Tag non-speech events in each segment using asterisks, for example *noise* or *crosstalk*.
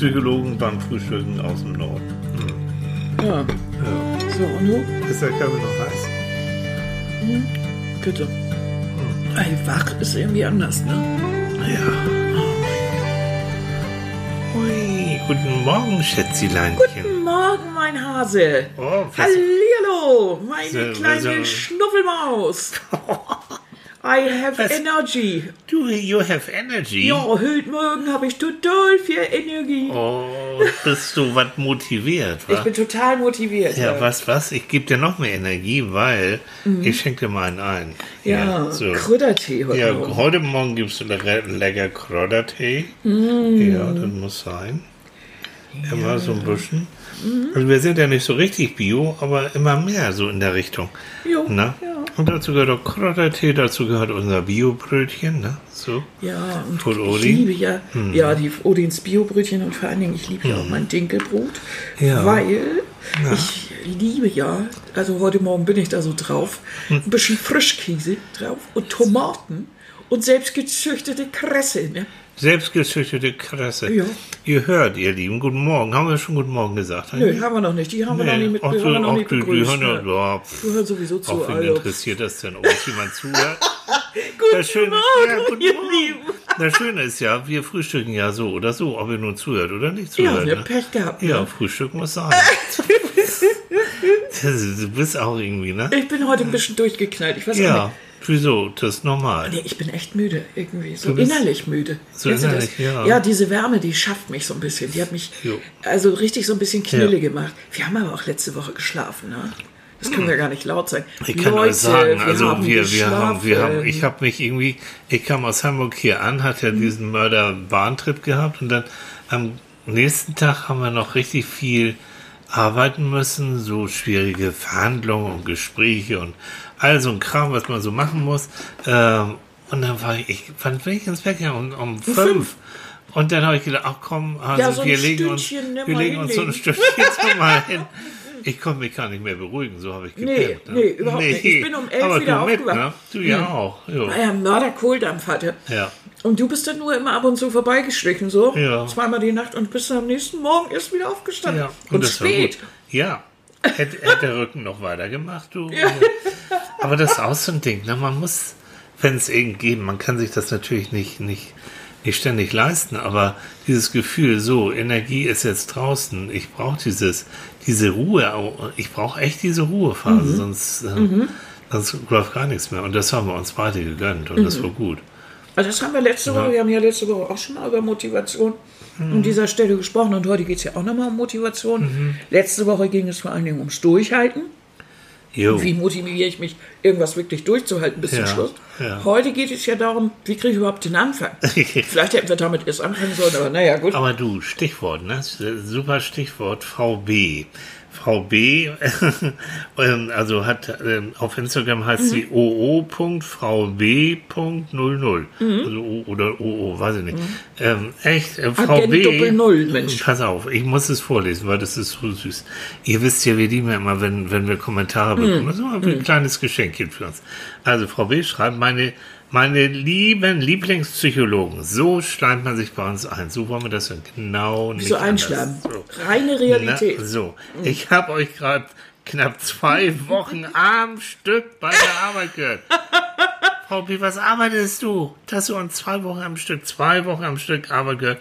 Psychologen beim Frühstücken aus dem Norden. Ja. Ja. So, und du? Ist der Kaffee noch heiß? Bitte. Ey, wach ist irgendwie anders, ne? Ja. Hui, guten Morgen, Schätzileinchen. Guten Morgen, mein Hase. Oh, was- Hallihallo, meine So, kleine so- Schnuffelmaus. *laughs* I have Was? energy. Du, you have energy. Ja, heute Morgen habe ich total viel Energie. Oh, bist du was motiviert, Ich wa? bin total motiviert. Ja, was, was? Ich gebe dir noch mehr Energie, weil ich schenke dir mal einen ein. Mhm. Ja, so. Krüttertee heute Ja, Morgen. heute Morgen gibt es lecker, lecker Kräutertee. Mhm. Ja, das muss sein. Immer so ein bisschen. Mhm. Also wir sind ja nicht so richtig bio, aber immer mehr so in der Richtung. Jo, Na? ja. Und dazu gehört auch Kräutertee, dazu gehört unser Biobrötchen, ne? So. Ja, und Von ich Odin? liebe ja, ja die Odins Biobrötchen und vor allen Dingen, ich liebe ja auch mein Dinkelbrot, Ja. weil ich liebe ja, also heute Morgen bin ich da so drauf, ein bisschen Frischkäse drauf und Tomaten und selbst gezüchtete Kresse, ne? Selbstgezüchtete Kresse. Ja. Ihr hört, ihr Lieben, guten Morgen. Haben wir schon guten Morgen gesagt? Nö, haben wir noch nicht, die haben wir noch nicht mit, die so, haben wir noch nicht die, die begrüßt. hören ja, ne? ja, pff, Du hörst sowieso zu, Auch wen also. interessiert das denn, ob jemand zuhört? *laughs* Guten Das Schöne, Morgen, ja, guten ihr Morgen. Lieben. Das Schöne ist ja, wir frühstücken ja so oder so, ob ihr nun zuhört oder nicht Ja, zuhört. ne, ne? Pech gehabt. Ja, Ne? Frühstück muss sein. Das- *laughs* du bist auch irgendwie, ne? Ich bin heute ein bisschen durchgeknallt, ich weiß auch Ja, nicht. Wieso? Das ist normal. Nee, ich bin echt müde irgendwie, so innerlich müde. so Kennst innerlich, ja. Ja, diese Wärme, die schafft mich so ein bisschen. Die hat mich Jo. also richtig so ein bisschen knille Ja. gemacht. Wir haben aber auch letzte Woche geschlafen, ne? Das können wir gar nicht laut sagen. Ich kann Leute, euch sagen, wir also haben wir, wir haben, wir haben, ich habe mich irgendwie, ich kam aus Hamburg hier an, hatte Mhm. diesen Mörder-Bahntrip gehabt und dann am nächsten Tag haben wir noch richtig viel arbeiten müssen, so schwierige Verhandlungen und Gespräche und all so ein Kram, was man so machen muss. Ähm, und dann war ich, ich bin ich ins Bett? Um, um fünf. Und dann habe ich gedacht, ach komm, also Ja, so wir legen uns, wir legen uns so ein. Stündchen *laughs* so mal hin. Ich konnte mich gar nicht mehr beruhigen, so habe ich Nee, gepennt. ne? nee, überhaupt nicht. Ich bin um elf Aber wieder du mit, aufgewacht. ne? Du ja auch. Jo. Weil er Mörder-Kohldampf hatte. Ja. Und du bist dann nur immer ab und zu vorbeigeschlichen, so. Ja. Zweimal die Nacht und bist dann am nächsten Morgen erst wieder aufgestanden. ja. Und, war spät. Ja. Hätte, der Rücken noch weitergemacht, du. *laughs* Aber das ist auch so ein Ding. Ne? Man muss, wenn es irgend geht, man kann sich das natürlich nicht, nicht, nicht ständig leisten, aber dieses Gefühl, so, Energie ist jetzt draußen, ich brauche dieses, diese Ruhe, ich brauche echt diese Ruhephase, sonst, äh, sonst läuft gar nichts mehr. Und das haben wir uns beide gegönnt und das war gut. Also das haben wir letzte Woche, wir haben ja letzte Woche auch schon mal über Motivation an dieser Stelle gesprochen und heute geht es ja auch nochmal um Motivation. Letzte Woche ging es vor allen Dingen ums Durchhalten. Wie motiviere ich mich, irgendwas wirklich durchzuhalten bis Ja, zum Schluss? ja. Heute geht es ja darum, wie kriege ich überhaupt den Anfang? *laughs* Vielleicht hätten wir damit erst anfangen sollen, aber naja, gut. Aber du, Stichwort, ne? Super Stichwort VB. VB, *laughs* ähm, also hat ähm, auf Instagram heißt sie oo.vb.00. Also O oder OO, weiß ich nicht. Ähm, echt, äh, VB. Doppel Null, Mensch. Pass auf, ich muss es vorlesen, weil das ist so süß. Ihr wisst ja, wir lieben ja immer, wenn, wenn wir Kommentare bekommen. Das ist immer ein kleines Geschenkchen für uns. Also Frau B. schreibt, meine, meine lieben Lieblingspsychologen, so schleimt man sich bei uns ein. So wollen wir das ja genau nicht so einschlagen. So. Reine Realität. Na, so, ich habe euch gerade knapp zwei Wochen am Stück bei der Arbeit gehört. *laughs* Frau was arbeitest du? Dass du uns zwei Wochen am Stück, zwei Wochen am Stück Arbeit gehört.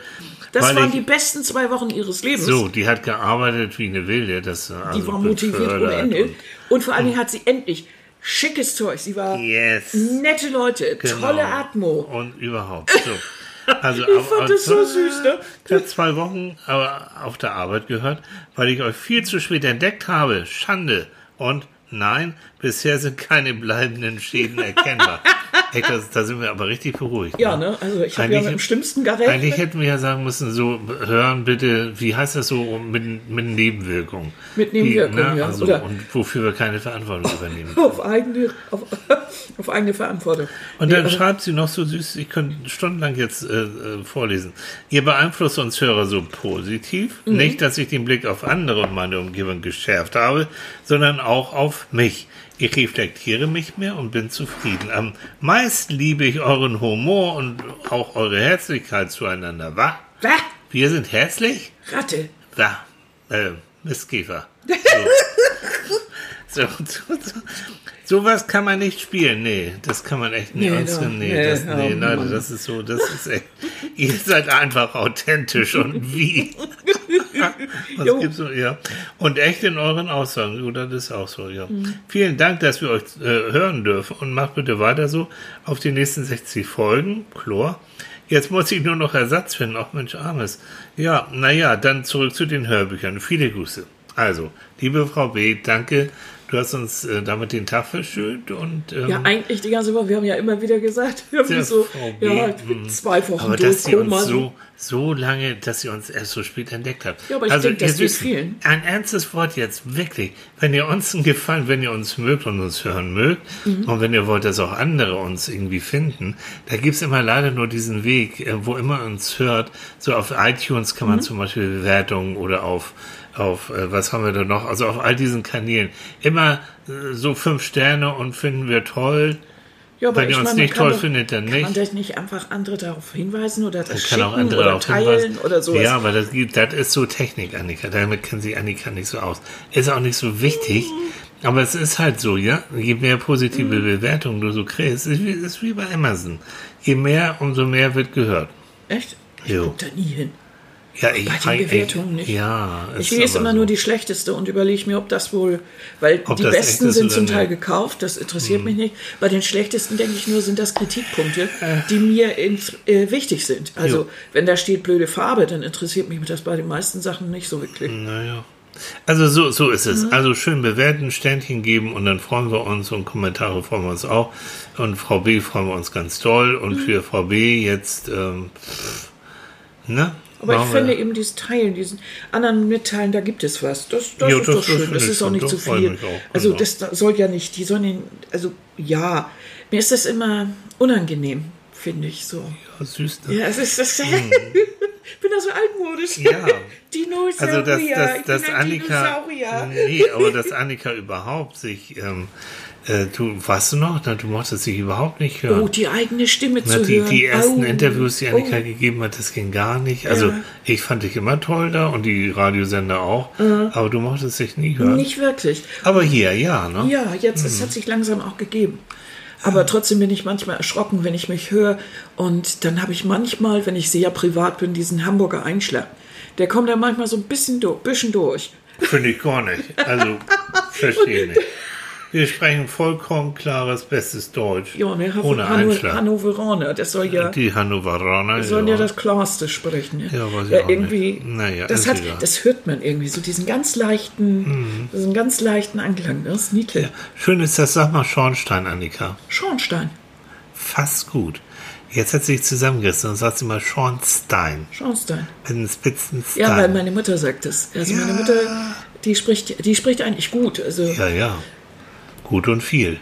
das waren ich- die besten zwei Wochen ihres Lebens. so, die hat gearbeitet wie eine Wilde. Das, also die war motiviert ohne Ende. und- Und vor allen Dingen hat sie endlich schickes Zeug. Sie war Yes. nette Leute, Genau. tolle Atmo. Und überhaupt. *laughs* So. Also, Ich fand das so süß, ne? Ich habe zwei Wochen aber auf der Arbeit gehört, weil ich euch viel zu spät entdeckt habe. Schande. Und nein, bisher sind keine bleibenden Schäden erkennbar. *laughs* Ey, das, da sind wir aber richtig beruhigt. Ja, ne? Also ich habe ja mit dem Schlimmsten gerechnet. Eigentlich hätten wir ja sagen müssen, so hören bitte, wie heißt das so, mit, mit Nebenwirkungen. Mit Nebenwirkungen, ja, Also, oder- und wofür wir keine Verantwortung übernehmen. *laughs* auf eigene, auf, *laughs* auf eigene Verantwortung. Und dann also- schreibt sie noch so süß, ich könnte stundenlang jetzt äh, äh, vorlesen. Ihr beeinflusst uns Hörer so positiv. Mhm. Nicht, dass ich den Blick auf andere und meine Umgebung geschärft habe, sondern auch auf mich. Ich reflektiere mich mehr und bin zufrieden. Am meisten liebe ich euren Humor und auch eure Herzlichkeit zueinander. Was? Wa? Wir sind hässlich? Ratte. Ja, äh, Mistkäfer. *laughs* So. So, so, so. Sowas kann man nicht spielen. Nee, das kann man echt nicht. Nee, Nee, doch. nee, Nee, das, oh nee, Leute, Mann. das ist so, das ist echt. Ihr seid einfach authentisch und wie. *laughs* Was gibt's so, ja. Und echt in euren Aussagen, oder? Das ist auch so, ja. Mhm. Vielen Dank, dass wir euch äh, hören dürfen und macht bitte weiter so auf die nächsten 60 Folgen. Chlor. Jetzt muss ich nur noch Ersatz finden. Ach Mensch, armes. Ja, naja, dann zurück zu den Hörbüchern. Viele Grüße. Also, liebe Frau B., danke. Du hast uns äh, damit den Tag verschönt und ähm, Ja, eigentlich die ganze Woche. Wir haben ja immer wieder gesagt, irgendwie der so, ja, mm. zwei Wochen aber dass sie uns so, so lange, dass sie uns erst so spät entdeckt habt. Ja, aber ich denke, das geht vielen. Ein ernstes Wort jetzt, wirklich. Wenn ihr uns einen Gefallen, wenn ihr uns mögt und uns hören mögt, Mhm. und wenn ihr wollt, dass auch andere uns irgendwie finden, da gibt's immer leider nur diesen Weg, äh, wo immer uns hört, so auf iTunes kann man Mhm. zum Beispiel Bewertungen oder auf auf, äh, was haben wir da noch? Also auf all diesen Kanälen. Immer äh, so fünf Sterne und finden wir toll. Ja, aber Wenn ihr uns meine, man nicht kann toll doch- findet, dann Kann nicht. man das nicht einfach andere darauf hinweisen oder das Man schicken kann auch andere oder darauf teilen hinweisen. oder sowas? Ja, aber das, gibt- das ist so Technik, Annika. Damit kennt sich Annika nicht so aus. Ist auch nicht so wichtig. Aber es ist halt so, ja. Je mehr positive Mhm. Bewertungen du so kriegst, ist wie, ist wie bei Amazon. Je mehr, umso mehr wird gehört. Echt? Ich Jo. guck da nie hin. Ja, ich Bei den Bewertungen nicht. Ja, Ich lese immer so. nur die schlechteste und überlege mir, ob das wohl, weil Ob die besten sind zum Teil nicht. Gekauft, das interessiert mich nicht. Bei den schlechtesten denke ich nur, sind das Kritikpunkte, die mir ins, äh, wichtig sind. Also, Jo. wenn da steht blöde Farbe, dann interessiert mich das bei den meisten Sachen nicht so wirklich. Naja. Also so, so ist Mhm. es. Also schön bewerten, Sternchen geben und dann freuen wir uns und Kommentare freuen wir uns auch. Und Frau B freuen wir uns ganz toll. Und Mhm. für Frau B jetzt, ähm, ne? Aber ich wir- finde eben dieses Teilen, diesen anderen mitteilen, da gibt es was. Das, das Ja, ist das- doch das schön. Das ich ist auch nicht Das zu freut viel. auch, Also genau. das da soll ja nicht, die sollen den, also ja, mir ist das immer unangenehm, finde ich so. Ja, süß, ne? Ja, es ist das. *laughs* ich bin da so altmodisch. Ja. *laughs* Dinosaurier. Also, dass, ich dass, dass Annika. Nee, aber dass Annika überhaupt sich. Ähm, äh, du, weißt du noch? Na, Du mochtest sich überhaupt nicht hören. Oh, die eigene Stimme Na, zu die, hören. die ersten oh, Interviews, die Annika oh. gegeben hat, das ging gar nicht. Also Ja. ich fand dich immer toll da und die Radiosender auch, aber du mochtest dich nie hören. Nicht wirklich. Aber hier, ja, ne? Ja, jetzt, es hat sich langsam auch gegeben. Aber trotzdem bin ich manchmal erschrocken, wenn ich mich höre. Und dann habe ich manchmal, wenn ich sehr privat bin, diesen Hamburger Einschlag. Der kommt dann manchmal so ein bisschen, durch, bisschen durch. Finde ich gar nicht. Also, verstehe nicht. *laughs* Wir sprechen vollkommen klares, bestes Deutsch. Ja, ne, ohne Hanno, Einschlag. Hannoveraner, das soll ja, Die Hannoveraner. sollen ja das Klarste sprechen. Ne? Ja, weiß ja, auch irgendwie, nicht. Naja, das, hat, egal. Mhm. das hört man irgendwie, so diesen ganz leichten, diesen ganz leichten Anklang. Das ist niedlich. Schön ist das, sag mal Schornstein, Annika. Schornstein. Fast gut. Jetzt hat sie sich zusammengerissen und sagt sie mal Schornstein. Schornstein. Mit einem spitzen Stein. Ja, weil meine Mutter sagt das. Also meine Ja. Mutter, die spricht, die spricht eigentlich gut. Also ja, ja. Gut und viel.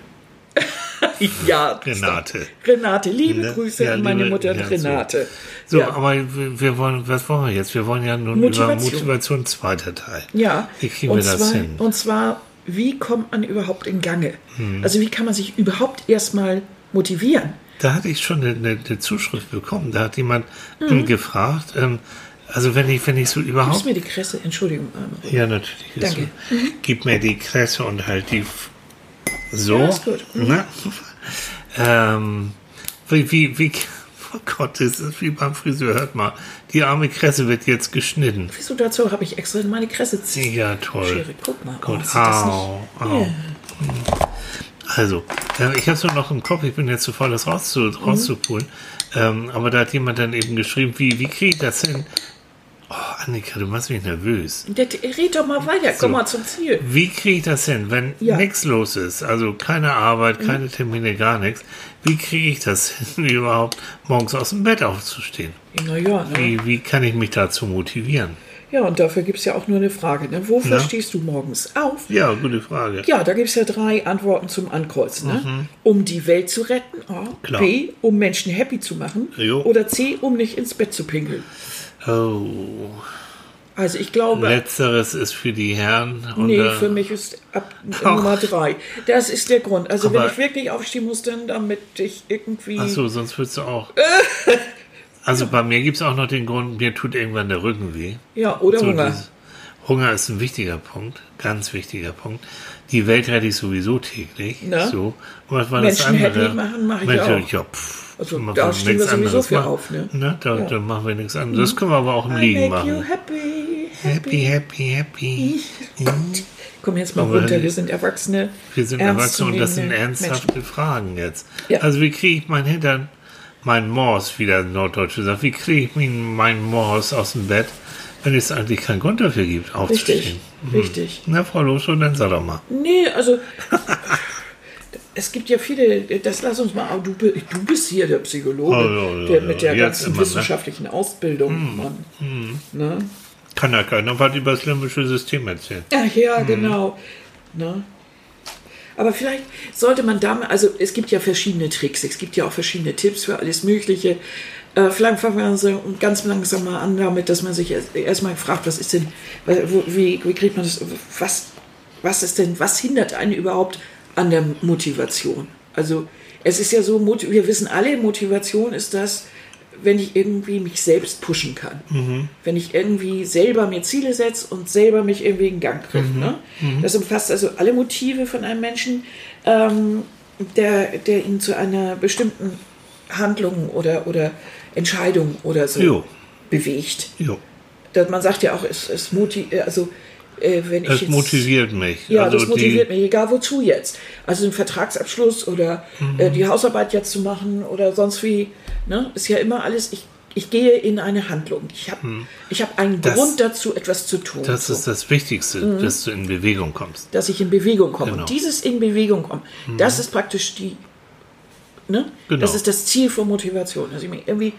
*laughs* ja, Renate. Renate, liebe Ne? Grüße Ja, an meine liebe- Mutter ja. Renate. So, ja. aber wir wollen, was wollen wir jetzt? Wir wollen ja nun Motivation. über Motivation zweiter Teil. Ja, Wie kriegen und wir das zwar, hin? Und zwar, wie kommt man überhaupt in Gange? Hm. Also wie kann man sich überhaupt erstmal motivieren? Da hatte ich schon eine, eine, eine Zuschrift bekommen. Da hat jemand Mhm. gefragt, ähm, also wenn ich, wenn ich so überhaupt. mir die Kresse, Entschuldigung. ähm, Ja, natürlich. Danke. So. Gib mir die Kresse und halt die. So. Ja, ist gut. Mhm. Ne? Ähm, wie, wie, wie, *laughs* oh Gott, das ist wie beim Friseur. Hört mal, die arme Kresse wird jetzt geschnitten. Wieso dazu habe ich extra meine Kresse ziehen? Ja, toll. Schere, guck mal. Gut, Oh, au, au. Ja. Also, äh, ich habe es nur noch im Kopf, ich bin jetzt zu voll, das rauszu, Mhm. rauszupulen. Ähm, aber da hat jemand dann eben geschrieben, wie, wie kriege ich das hin? Oh, Annika, du machst mich nervös. Der- Red doch mal weiter, komm mal zum Ziel. Wie kriege ich das hin, wenn Ja. Mhm. nichts los ist? Also keine Arbeit, keine Termine, gar nichts. Wie kriege ich das hin, *laughs* überhaupt morgens aus dem Bett aufzustehen? Naja, ne? Wie, wie kann ich mich dazu motivieren? ja, und dafür gibt es ja auch nur eine Frage. Ne? Wofür Ja. stehst du morgens auf? Ja, gute Frage. Ja, da gibt es ja drei Antworten zum Ankreuzen. Ne? Um die Welt zu retten. A. Mhm. Klar. B. Um Menschen happy zu machen. Jo. Oder C. Um nicht ins Bett zu pinkeln. Oh, Also ich glaube, letzteres ist für die Herren. Und, nee, für mich ist ab *laughs* Ach. Nummer drei. Das ist der Grund. Also wenn Aber- ich wirklich aufstehen muss, dann damit ich irgendwie... Ach so, sonst würdest du auch. *laughs* Also bei mir gibt es auch noch den Grund, mir tut irgendwann der Rücken weh. Ja, oder So Hunger. dieses- Hunger ist ein wichtiger Punkt, ganz wichtiger Punkt. Die Welt rette ich sowieso täglich. Na? So. Und was war Menschen das andere? machen, mache ich Menschen, auch. Ja, pff, Also da wir stehen wir sowieso anderes für auf, ne? Ne? Da, Ja. da machen wir nichts anderes. Das können wir aber auch im I Liegen machen. happy, Happy, happy, happy. Komm jetzt mal Aber runter, wir sind Erwachsene. Wir sind zu erwachsen und das sind ernsthafte Fragen jetzt. Ja. Also wie kriege ich mein Hintern, mein Mors, wie der Norddeutsche sagt, wie kriege ich mein, mein Mors aus dem Bett, wenn es eigentlich keinen Grund dafür gibt, aufzustehen? Richtig, richtig. Na, Frau Loschow, dann sag doch mal. Nee, also *laughs* es gibt ja viele, das lass uns mal, du, du bist hier der Psychologe, Oh, ja, der mit der ganzen immer, ne? wissenschaftlichen Ausbildung, Mann. Ne? Kann ja keiner was über das limbische System erzählen. Ach ja, genau. Ne? Aber vielleicht sollte man da mal, also es gibt ja verschiedene Tricks, es gibt ja auch verschiedene Tipps für alles Mögliche. Äh, vielleicht fangen wir ganz langsam mal an damit, dass man sich erst- erstmal fragt, was ist denn, wie, wie kriegt man das, was, was ist denn, was hindert einen überhaupt an der Motivation? Also es ist ja so, wir wissen alle, Motivation ist das, wenn ich irgendwie mich selbst pushen kann. Wenn ich irgendwie selber mir Ziele setze und selber mich irgendwie in Gang kriege. Ne? Das umfasst also alle Motive von einem Menschen, ähm, der, der ihn zu einer bestimmten Handlung oder, oder Entscheidung oder so Jo. bewegt. Jo. Das, man sagt ja auch, es, es motiviert, also äh, wenn ich Es jetzt, motiviert mich. ja, also das motiviert mich, egal wozu jetzt. Also einen Vertragsabschluss oder Mhm. äh, die Hausarbeit jetzt zu machen oder sonst wie. Ne? Ist ja immer alles, ich, ich gehe in eine Handlung. Ich habe ich hab einen Mhm. Das- Grund dazu, etwas zu tun. Das ist das Wichtigste, dass du in Bewegung kommst. dass ich in Bewegung komme. Genau. Mhm. Und dieses in Bewegung kommen, das ist praktisch die, ne? Genau. Das ist das Ziel von Motivation. Dass ich mich irgendwie,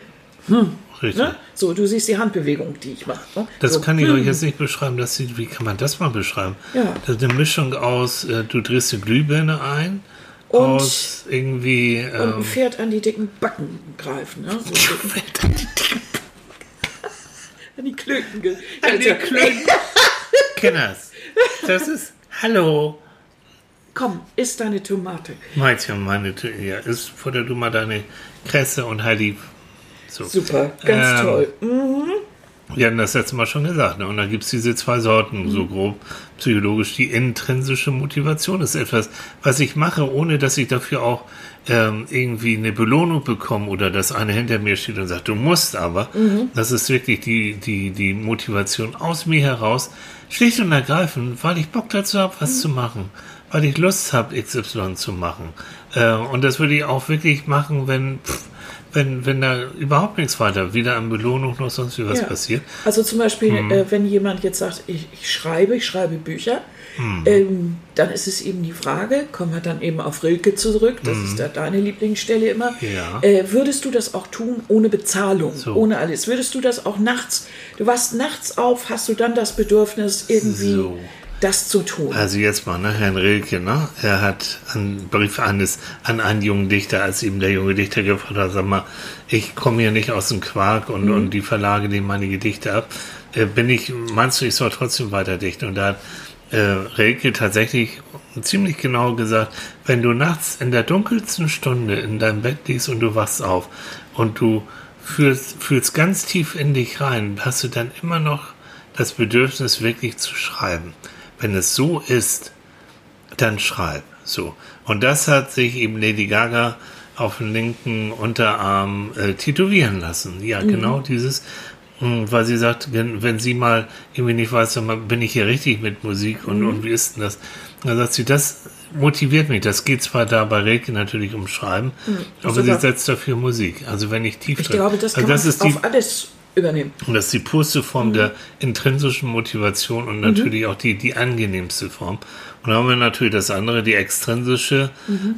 Richtig. ne? So, du siehst die Handbewegung, die ich mache. Ne? Das so, kann ich euch jetzt nicht beschreiben. Das sieht, wie kann man das mal beschreiben? Ja. Das ist eine Mischung aus, äh, du drehst die Glühbirne ein, Und- aus irgendwie. Und ein Ähm, Pferd an die dicken Backen greifen. Ne? So, *laughs* *laughs* an die Klöten. ge- An die Also, Klöten. *laughs* Kenners. Das ist. Hallo. Komm, isst deine Tomate. Meitchen, meine Tür. Ja, ist futter du mal deine Kresse und halt die. So. Super, ganz Ähm, toll. Wir hatten das letzte Mal schon gesagt, ne? Und da gibt es diese zwei Sorten, so grob psychologisch. Die intrinsische Motivation ist etwas, was ich mache, ohne dass ich dafür auch ähm, irgendwie eine Belohnung bekomme oder dass einer hinter mir steht und sagt, du musst aber. Das ist wirklich die, die, die Motivation aus mir heraus, schlicht und ergreifend, weil ich Bock dazu habe, was zu machen. Weil ich Lust habe, XY zu machen. Äh, und das würde ich auch wirklich machen, wenn, pff, wenn, wenn da überhaupt nichts weiter, weder an Belohnung noch sonst wie was Ja. passiert. Also zum Beispiel, Mhm. äh, wenn jemand jetzt sagt, ich, ich schreibe, ich schreibe Bücher, Mhm. ähm, dann ist es eben die Frage, kommen wir dann eben auf Rilke zurück, das ist da deine Lieblingsstelle immer, Mhm. Ja. äh, würdest du das auch tun ohne Bezahlung, So. ohne alles? Würdest du das auch nachts, du wachst nachts auf, hast du dann das Bedürfnis, irgendwie So. Das zu tun? Also jetzt mal, ne, Herrn Rilke, ne? Er hat einen Brief eines, an einen jungen Dichter, als ihm der junge Dichter gefragt hat, sag mal, ich komme hier nicht aus dem Quark und, und die Verlage nehmen meine Gedichte ab. Äh, bin ich, meinst du, ich soll trotzdem weiter dichten? Und da hat äh, Rilke tatsächlich ziemlich genau gesagt, wenn du nachts in der dunkelsten Stunde in deinem Bett liegst und du wachst auf und du fühlst, fühlst ganz tief in dich rein, hast du dann immer noch das Bedürfnis, wirklich zu schreiben. Wenn es so ist, dann schreib. So. Und das hat sich eben Lady Gaga auf den linken Unterarm äh, tätowieren lassen. Ja, genau dieses, mh, weil sie sagt, wenn, wenn sie mal irgendwie nicht weiß, bin ich hier richtig mit Musik und, und wie ist denn das? Dann sagt sie, das motiviert mich. Das geht zwar da bei Rilke natürlich um Schreiben, aber sie setzt dafür Musik. Also wenn ich tief ich drin- glaube, das kann also das man auf alles übernehmen. und das ist die purste Form der intrinsischen Motivation und natürlich auch die, die angenehmste Form. Und dann haben wir natürlich das andere, die extrinsische.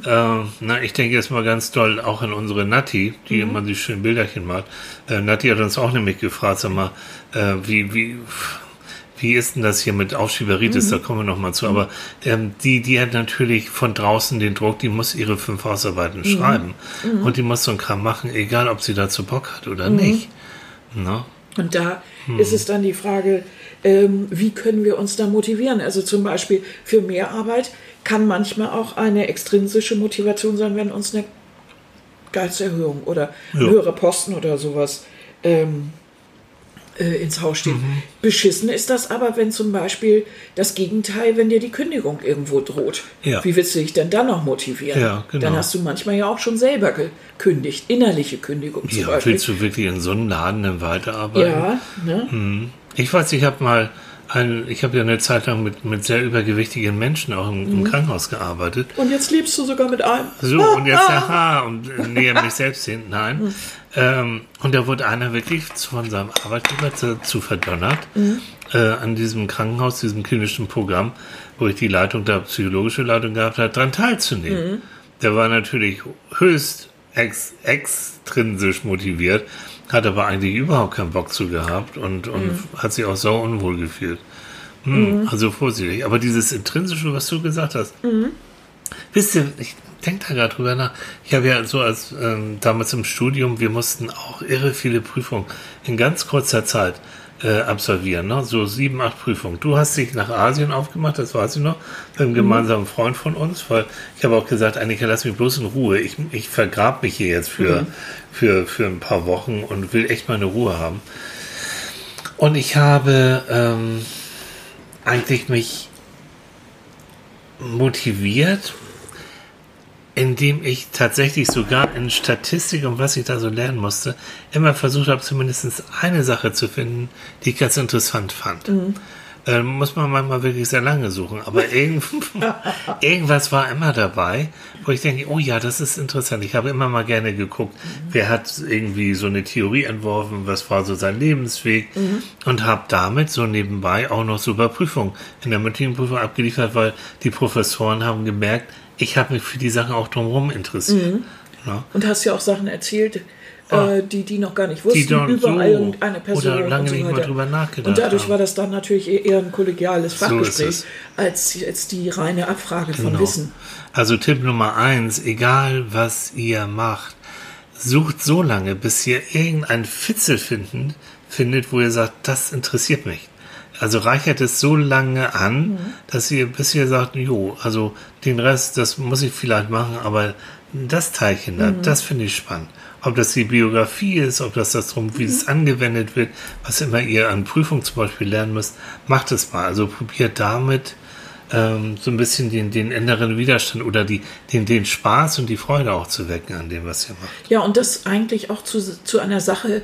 Äh, na, ich denke jetzt mal ganz doll auch an unsere Nati, die immer die schönen Bilderchen macht. Äh, Nati hat uns auch nämlich gefragt, sag mal, äh, wie, wie, wie ist denn das hier mit Aufschieberitis? Da kommen wir noch mal zu. Aber ähm, die, die hat natürlich von draußen den Druck, die muss ihre fünf Hausarbeiten schreiben. Und die muss so einen Kram machen, egal ob sie dazu Bock hat oder nicht. Ne? Und da Hm. ist es dann die Frage, ähm, wie können wir uns da motivieren? Also zum Beispiel für Mehrarbeit kann manchmal auch eine extrinsische Motivation sein, wenn uns eine Gehaltserhöhung oder Ja. höherer Posten oder sowas ähm, äh, ins Haus steht. Mhm. Beschissen ist das aber, wenn zum Beispiel das Gegenteil, wenn dir die Kündigung irgendwo droht. Ja. Wie willst du dich denn dann noch motivieren? Ja, genau. Dann hast du manchmal ja auch schon selber gekündigt, innerliche Kündigung zum Ja, Beispiel. willst du wirklich in so einem Laden dann weiterarbeiten? ja, ne? Ich weiß, ich habe mal, ein, ich habe ja eine Zeit lang mit, mit sehr übergewichtigen Menschen auch im, Mhm. im Krankenhaus gearbeitet. Und jetzt lebst du sogar mit einem. So, und jetzt, *laughs* aha, und äh, näher mich selbst hin. Nein. Ähm, und da wurde einer wirklich von seinem Arbeitgeber zu, verdonnert, äh, an diesem Krankenhaus, diesem klinischen Programm, wo ich die Leitung, da psychologische Leitung gehabt habe, daran teilzunehmen. Der war natürlich höchst ex, extrinsisch motiviert, hat aber eigentlich überhaupt keinen Bock zu gehabt und, und hat sich auch sau unwohl gefühlt. Hm, Also vorsichtig. Aber dieses Intrinsische, was du gesagt hast, Wisst ihr, ich denke da gerade drüber nach. Ich habe ja so als ähm, damals im Studium, wir mussten auch irre viele Prüfungen in ganz kurzer Zeit äh, absolvieren, ne? so sieben, acht Prüfungen. Du hast dich nach Asien aufgemacht, das weiß ich noch, mit einem gemeinsamen Freund von uns, weil ich habe auch gesagt, Annika, lass mich bloß in Ruhe. Ich, ich vergrab mich hier jetzt für, für, für ein paar Wochen und will echt meine Ruhe haben. Und ich habe ähm, eigentlich mich motiviert, indem ich tatsächlich sogar in Statistik und was ich da so lernen musste, immer versucht habe, zumindest eine Sache zu finden, die ich ganz interessant fand. Äh, muss man manchmal wirklich sehr lange suchen, aber *laughs* irgend, irgendwas war immer dabei, wo ich denke, oh ja, das ist interessant. Ich habe immer mal gerne geguckt, wer hat irgendwie so eine Theorie entworfen, was war so sein Lebensweg und habe damit so nebenbei auch noch super Prüfungen in der mündlichen Prüfung abgeliefert, weil die Professoren haben gemerkt, ich habe mich für die Sachen auch drumherum interessiert. Ja. Und hast ja auch Sachen erzählt, Ah. äh, die die noch gar nicht wussten, Die über so irgendeine Person. oder lange und so nicht mal drüber nachgedacht Und dadurch haben. war das dann natürlich eher ein kollegiales So Fachgespräch, es. als jetzt die reine Abfrage von Genau. Wissen. Also Tipp Nummer eins, egal was ihr macht, sucht so lange, bis ihr irgendein Fitzel finden, findet, wo ihr sagt, das interessiert mich. Also reichert es so lange an, dass ihr, bis ihr sagt, jo, also den Rest, das muss ich vielleicht machen, aber das Teilchen da, das finde ich spannend. Ob das die Biografie ist, ob das das drum, wie es angewendet wird, was immer ihr an Prüfung zum Beispiel lernen müsst, macht es mal. Also probiert damit ähm, so ein bisschen den, den inneren Widerstand oder die, den, den Spaß und die Freude auch zu wecken an dem, was ihr macht. Ja, und das eigentlich auch zu, zu einer Sache,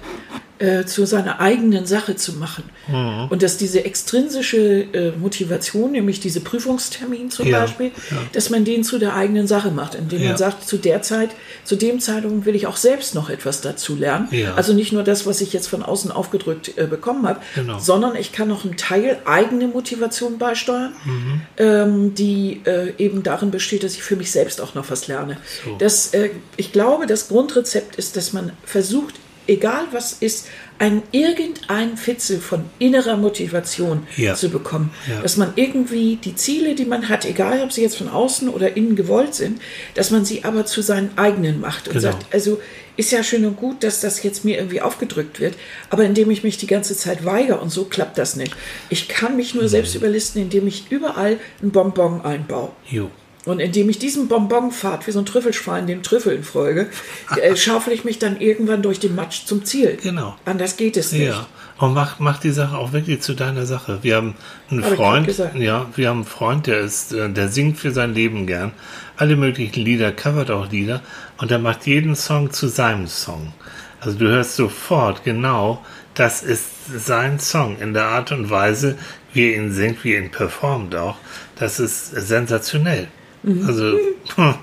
äh, zu seiner eigenen Sache zu machen. Mhm. Und dass diese extrinsische äh, Motivation, nämlich diese Prüfungstermin zum Ja, Beispiel, ja. dass man den zu der eigenen Sache macht, indem Ja. man sagt, zu der Zeit, zu dem Zeitpunkt will ich auch selbst noch etwas dazu lernen. Also nicht nur das, was ich jetzt von außen aufgedrückt äh, bekommen habe, Genau. sondern ich kann noch einen Teil eigene Motivation beisteuern, Mhm. ähm, die äh, eben darin besteht, dass ich für mich selbst auch noch was lerne. So. Das, äh, ich glaube, das Grundrezept ist, dass man versucht, egal was ist, ein irgendein Fitzel von innerer Motivation Ja. zu bekommen. Ja. Dass man irgendwie die Ziele, die man hat, egal ob sie jetzt von außen oder innen gewollt sind, dass man sie aber zu seinen eigenen macht und Genau. sagt, also ist ja schön und gut, dass das jetzt mir irgendwie aufgedrückt wird, aber indem ich mich die ganze Zeit weigere und so klappt das nicht. Ich kann mich nur selbst überlisten, indem ich überall ein Bonbon einbaue. Jo. Und indem ich diesen Bonbonpfad wie so ein Trüffelschwein dem Trüffeln folge, äh, *laughs* schaufel ich mich dann irgendwann durch den Matsch zum Ziel. Genau. Anders geht es nicht. Ja. Und mach, mach die Sache auch wirklich zu deiner Sache. Wir haben einen Hab Freund, ja, wir haben einen Freund, der ist, äh, der singt für sein Leben gern. Alle möglichen Lieder, covert auch Lieder und er macht jeden Song zu seinem Song. Also du hörst sofort genau, das ist sein Song in der Art und Weise, wie er ihn singt, wie er ihn performt auch. Das ist sensationell. Mhm. Also *laughs*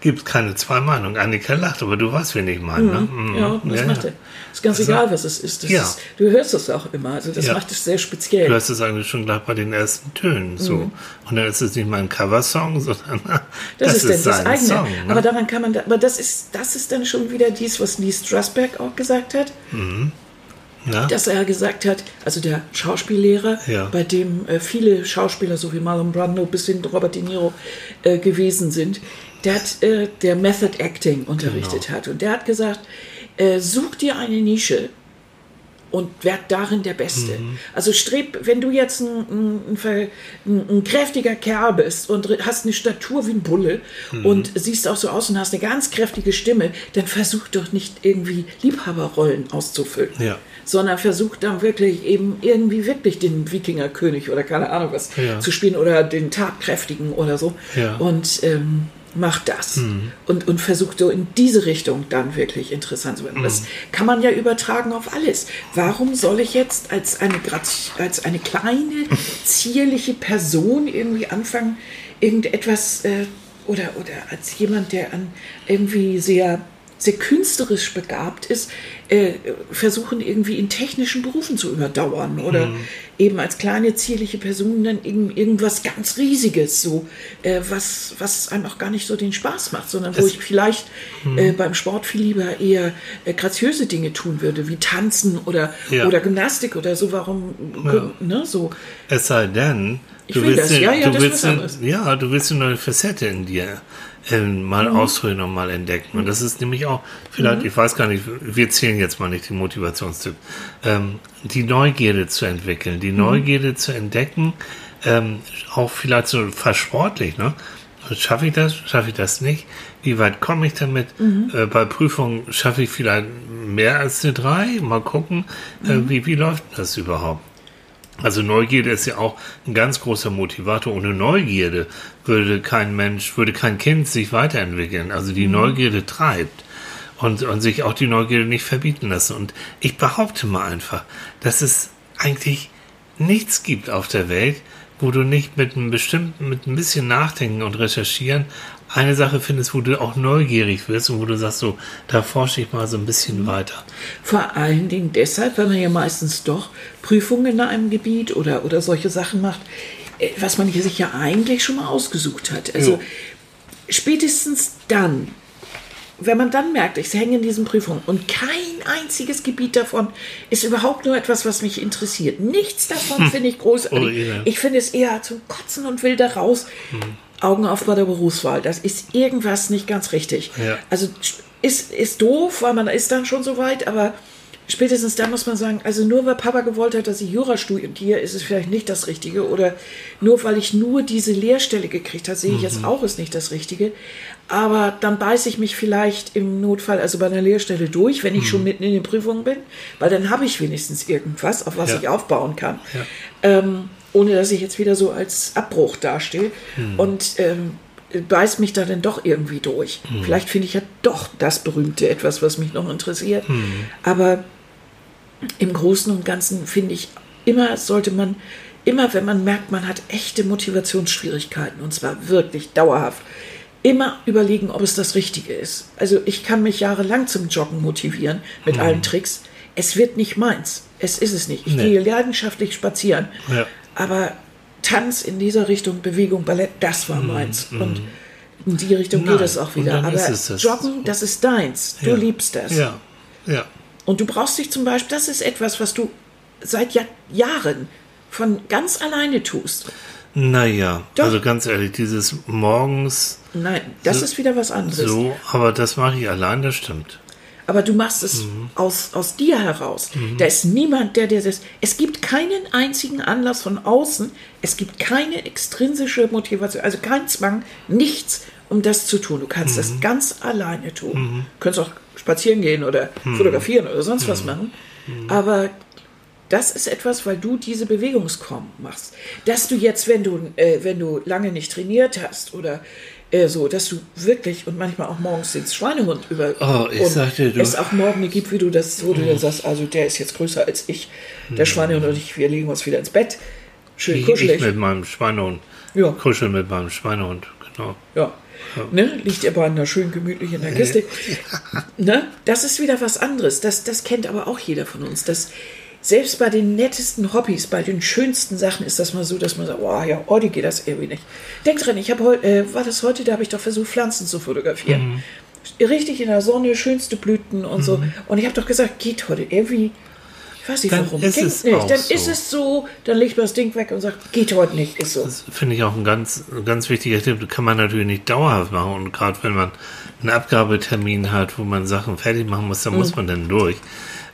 gibt keine zwei Meinungen. Annika lacht, aber du weißt, wen ich meine. Ne? Mhm. Ja, das macht er. Ist ganz Also- egal, was es ist. Das Ja. ist. Du hörst es auch immer. Also das Ja. macht es sehr speziell. Du hast es eigentlich schon gleich bei den ersten Tönen so. Und dann ist es nicht mal ein Coversong, *laughs* sondern Das, ist, denn das sein eigene. Song. Ne? Aber daran kann man, da, aber das ist, das ist dann schon wieder dies, was Lee Strasberg auch gesagt hat, ja? dass er gesagt hat, also der Schauspiellehrer, Ja. bei dem äh, viele Schauspieler, so wie Marlon Brando bis hin zu Robert De Niro äh, gewesen sind, der hat, äh, der Method Acting unterrichtet Genau. hat. Und der hat gesagt, äh, such dir eine Nische und werd darin der Beste. Also streb, wenn du jetzt ein, ein, ein, ein, kräftiger Kerl bist und hast eine Statur wie ein Bulle und siehst auch so aus und hast eine ganz kräftige Stimme, dann versuch doch nicht irgendwie Liebhaberrollen auszufüllen. Ja. Sondern versuch dann wirklich eben irgendwie wirklich den Wikingerkönig oder keine Ahnung was Ja. zu spielen oder den Tatkräftigen oder so. Ja. Und ähm, mach das. Und, und versuch so in diese Richtung dann wirklich interessant zu werden. Das kann man ja übertragen auf alles. Warum soll ich jetzt als eine, als eine kleine, zierliche Person irgendwie anfangen, irgendetwas äh, oder, oder als jemand, der an irgendwie sehr sehr künstlerisch begabt ist, äh, versuchen irgendwie in technischen Berufen zu überdauern oder eben als kleine zierliche Person dann irgend, irgendwas ganz Riesiges, so äh, was was einem auch gar nicht so den Spaß macht, sondern wo ich vielleicht äh, beim Sport viel lieber eher äh, graziöse Dinge tun würde, wie tanzen oder Ja. oder Gymnastik oder so. Warum ne so? Es sei denn, Ich du will willst, das. Ja, ja, du willst, ja, du willst eine neue Facette in dir äh, mal Mhm. ausprobieren und mal entdecken. Und das ist nämlich auch, vielleicht, ich weiß gar nicht, wir zählen jetzt mal nicht die Motivationstyp, ähm, die Neugierde zu entwickeln, Mhm. die Neugierde zu entdecken, ähm, auch vielleicht so versportlich, ne? Schaffe ich das? Schaffe ich das nicht? Wie weit komme ich damit? Mhm. Äh, bei Prüfungen schaffe ich vielleicht mehr als eine drei. Mal gucken, Mhm. äh, wie, wie läuft das überhaupt? Also Neugierde ist ja auch ein ganz großer Motivator. Ohne Neugierde würde kein Mensch, würde kein Kind sich weiterentwickeln. Also die Neugierde treibt und, und sich auch die Neugierde nicht verbieten lassen. Und ich behaupte mal einfach, dass es eigentlich nichts gibt auf der Welt, wo du nicht mit einem bestimmten, mit ein bisschen Nachdenken und Recherchieren eine Sache findest, wo du auch neugierig wirst und wo du sagst, so, da forsche ich mal so ein bisschen weiter. Vor allen Dingen deshalb, weil man ja meistens doch Prüfungen in einem Gebiet oder, oder solche Sachen macht, äh, was man hier sich ja eigentlich schon mal ausgesucht hat. Also Jo. spätestens dann, wenn man dann merkt, ich hänge in diesen Prüfungen und kein einziges Gebiet davon ist überhaupt nur etwas, was mich interessiert. Nichts davon finde ich großartig. Oh, ja. Ich finde es eher zum Kotzen und will da raus. Augen auf bei der Berufswahl. Das ist irgendwas nicht ganz richtig. Ja. Also ist, ist doof, weil man ist dann schon so weit, aber spätestens da muss man sagen, also nur weil Papa gewollt hat, dass ich Jura studiere, ist es vielleicht nicht das Richtige. Oder nur weil ich nur diese Lehrstelle gekriegt habe, sehe ich jetzt auch, ist nicht das Richtige. Aber dann beiße ich mich vielleicht im Notfall, also bei einer Lehrstelle durch, wenn ich schon mitten in den Prüfungen bin, weil dann habe ich wenigstens irgendwas, auf was Ja. ich aufbauen kann. Ähm, ohne dass ich jetzt wieder so als Abbruch dastehe. Und ähm, beißt mich da dann doch irgendwie durch. Vielleicht finde ich ja doch das Berühmte etwas, was mich noch interessiert. Aber im Großen und Ganzen finde ich, immer sollte man, immer wenn man merkt, man hat echte Motivationsschwierigkeiten, und zwar wirklich dauerhaft, immer überlegen, ob es das Richtige ist. Also ich kann mich jahrelang zum Joggen motivieren mit allen Tricks. Es wird nicht meins. Es ist es nicht. Ich Nee. gehe leidenschaftlich spazieren. Ja. Aber Tanz in dieser Richtung, Bewegung, Ballett, das war meins. Und in die Richtung geht Nein, es auch wieder. Aber das. Joggen, das ist deins. Du Ja. liebst das. Ja, ja. Und du brauchst dich zum Beispiel, das ist etwas, was du seit ja Jahren von ganz alleine tust. Naja, Doch. also ganz ehrlich, dieses morgens Nein, das So- ist wieder was anderes. so, aber das mache ich allein, das stimmt. Aber du machst es Mhm. aus, aus dir heraus. Da ist niemand, der dir das. Es gibt keinen einzigen Anlass von außen. Es gibt keine extrinsische Motivation, also kein Zwang, nichts, um das zu tun. Du kannst Mhm. das ganz alleine tun. Du kannst auch spazieren gehen oder Mhm. fotografieren oder sonst was machen. Aber das ist etwas, weil du diese Bewegungsform machst. Dass du jetzt, wenn du, äh, wenn du lange nicht trainiert hast oder äh, so, dass du wirklich und manchmal auch morgens den Schweinehund über Oh, ich und sag dir, du- es auch Morgen gibt, wie du das, wo du dann sagst, also der ist jetzt größer als ich, der Schweinehund und ich, wir legen uns wieder ins Bett, schön Ich, ich kuschelig, mit meinem Schweinehund. Ja. Kuscheln mit meinem Schweinehund, genau. ja. Ne, liegt ihr aber schön gemütlich in der Kiste. *laughs* Ne? Das ist wieder was anderes. Das, das kennt aber auch jeder von uns. Das, selbst bei den nettesten Hobbys, bei den schönsten Sachen ist das mal so, dass man sagt, oh ja, heute geht das irgendwie nicht. Denk dran, ich habe heute, äh, war das heute, da habe ich doch versucht, Pflanzen zu fotografieren. Richtig in der Sonne, schönste Blüten und so. Und ich habe doch gesagt, geht heute irgendwie. Ich weiß nicht Dann warum. ist Geht es nicht. Dann so. ist es so, dann legt man das Ding weg und sagt, geht heute nicht, ist so. Das finde ich auch ein ganz, ganz wichtiger Tipp. Das kann man natürlich nicht dauerhaft machen. Und gerade wenn man einen Abgabetermin hat, wo man Sachen fertig machen muss, dann Mhm. muss man dann durch.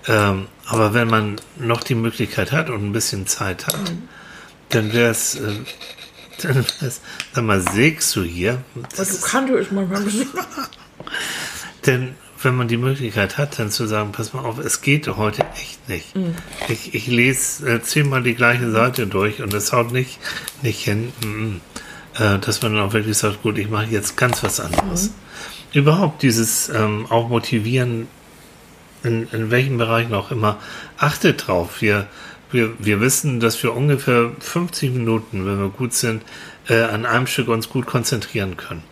Ähm, aber wenn man noch die Möglichkeit hat und ein bisschen Zeit hat, Mhm. dann wäre es, äh, dann wär's, sag mal, sägst du hier? Weil du kannst es manchmal ein bisschen. Denn wenn man die Möglichkeit hat, dann zu sagen, pass mal auf, es geht heute echt nicht. Mhm. Ich, ich lese äh, zehnmal die gleiche Seite durch und es haut nicht, nicht hin, mm, äh, dass man dann auch wirklich sagt, gut, ich mache jetzt ganz was anderes. Mhm. Überhaupt dieses ähm, auch motivieren, in, in welchen Bereichen auch immer, achtet drauf. Wir, wir, wir wissen, dass wir ungefähr 50 Minuten, wenn wir gut sind, äh, an einem Stück uns gut konzentrieren können.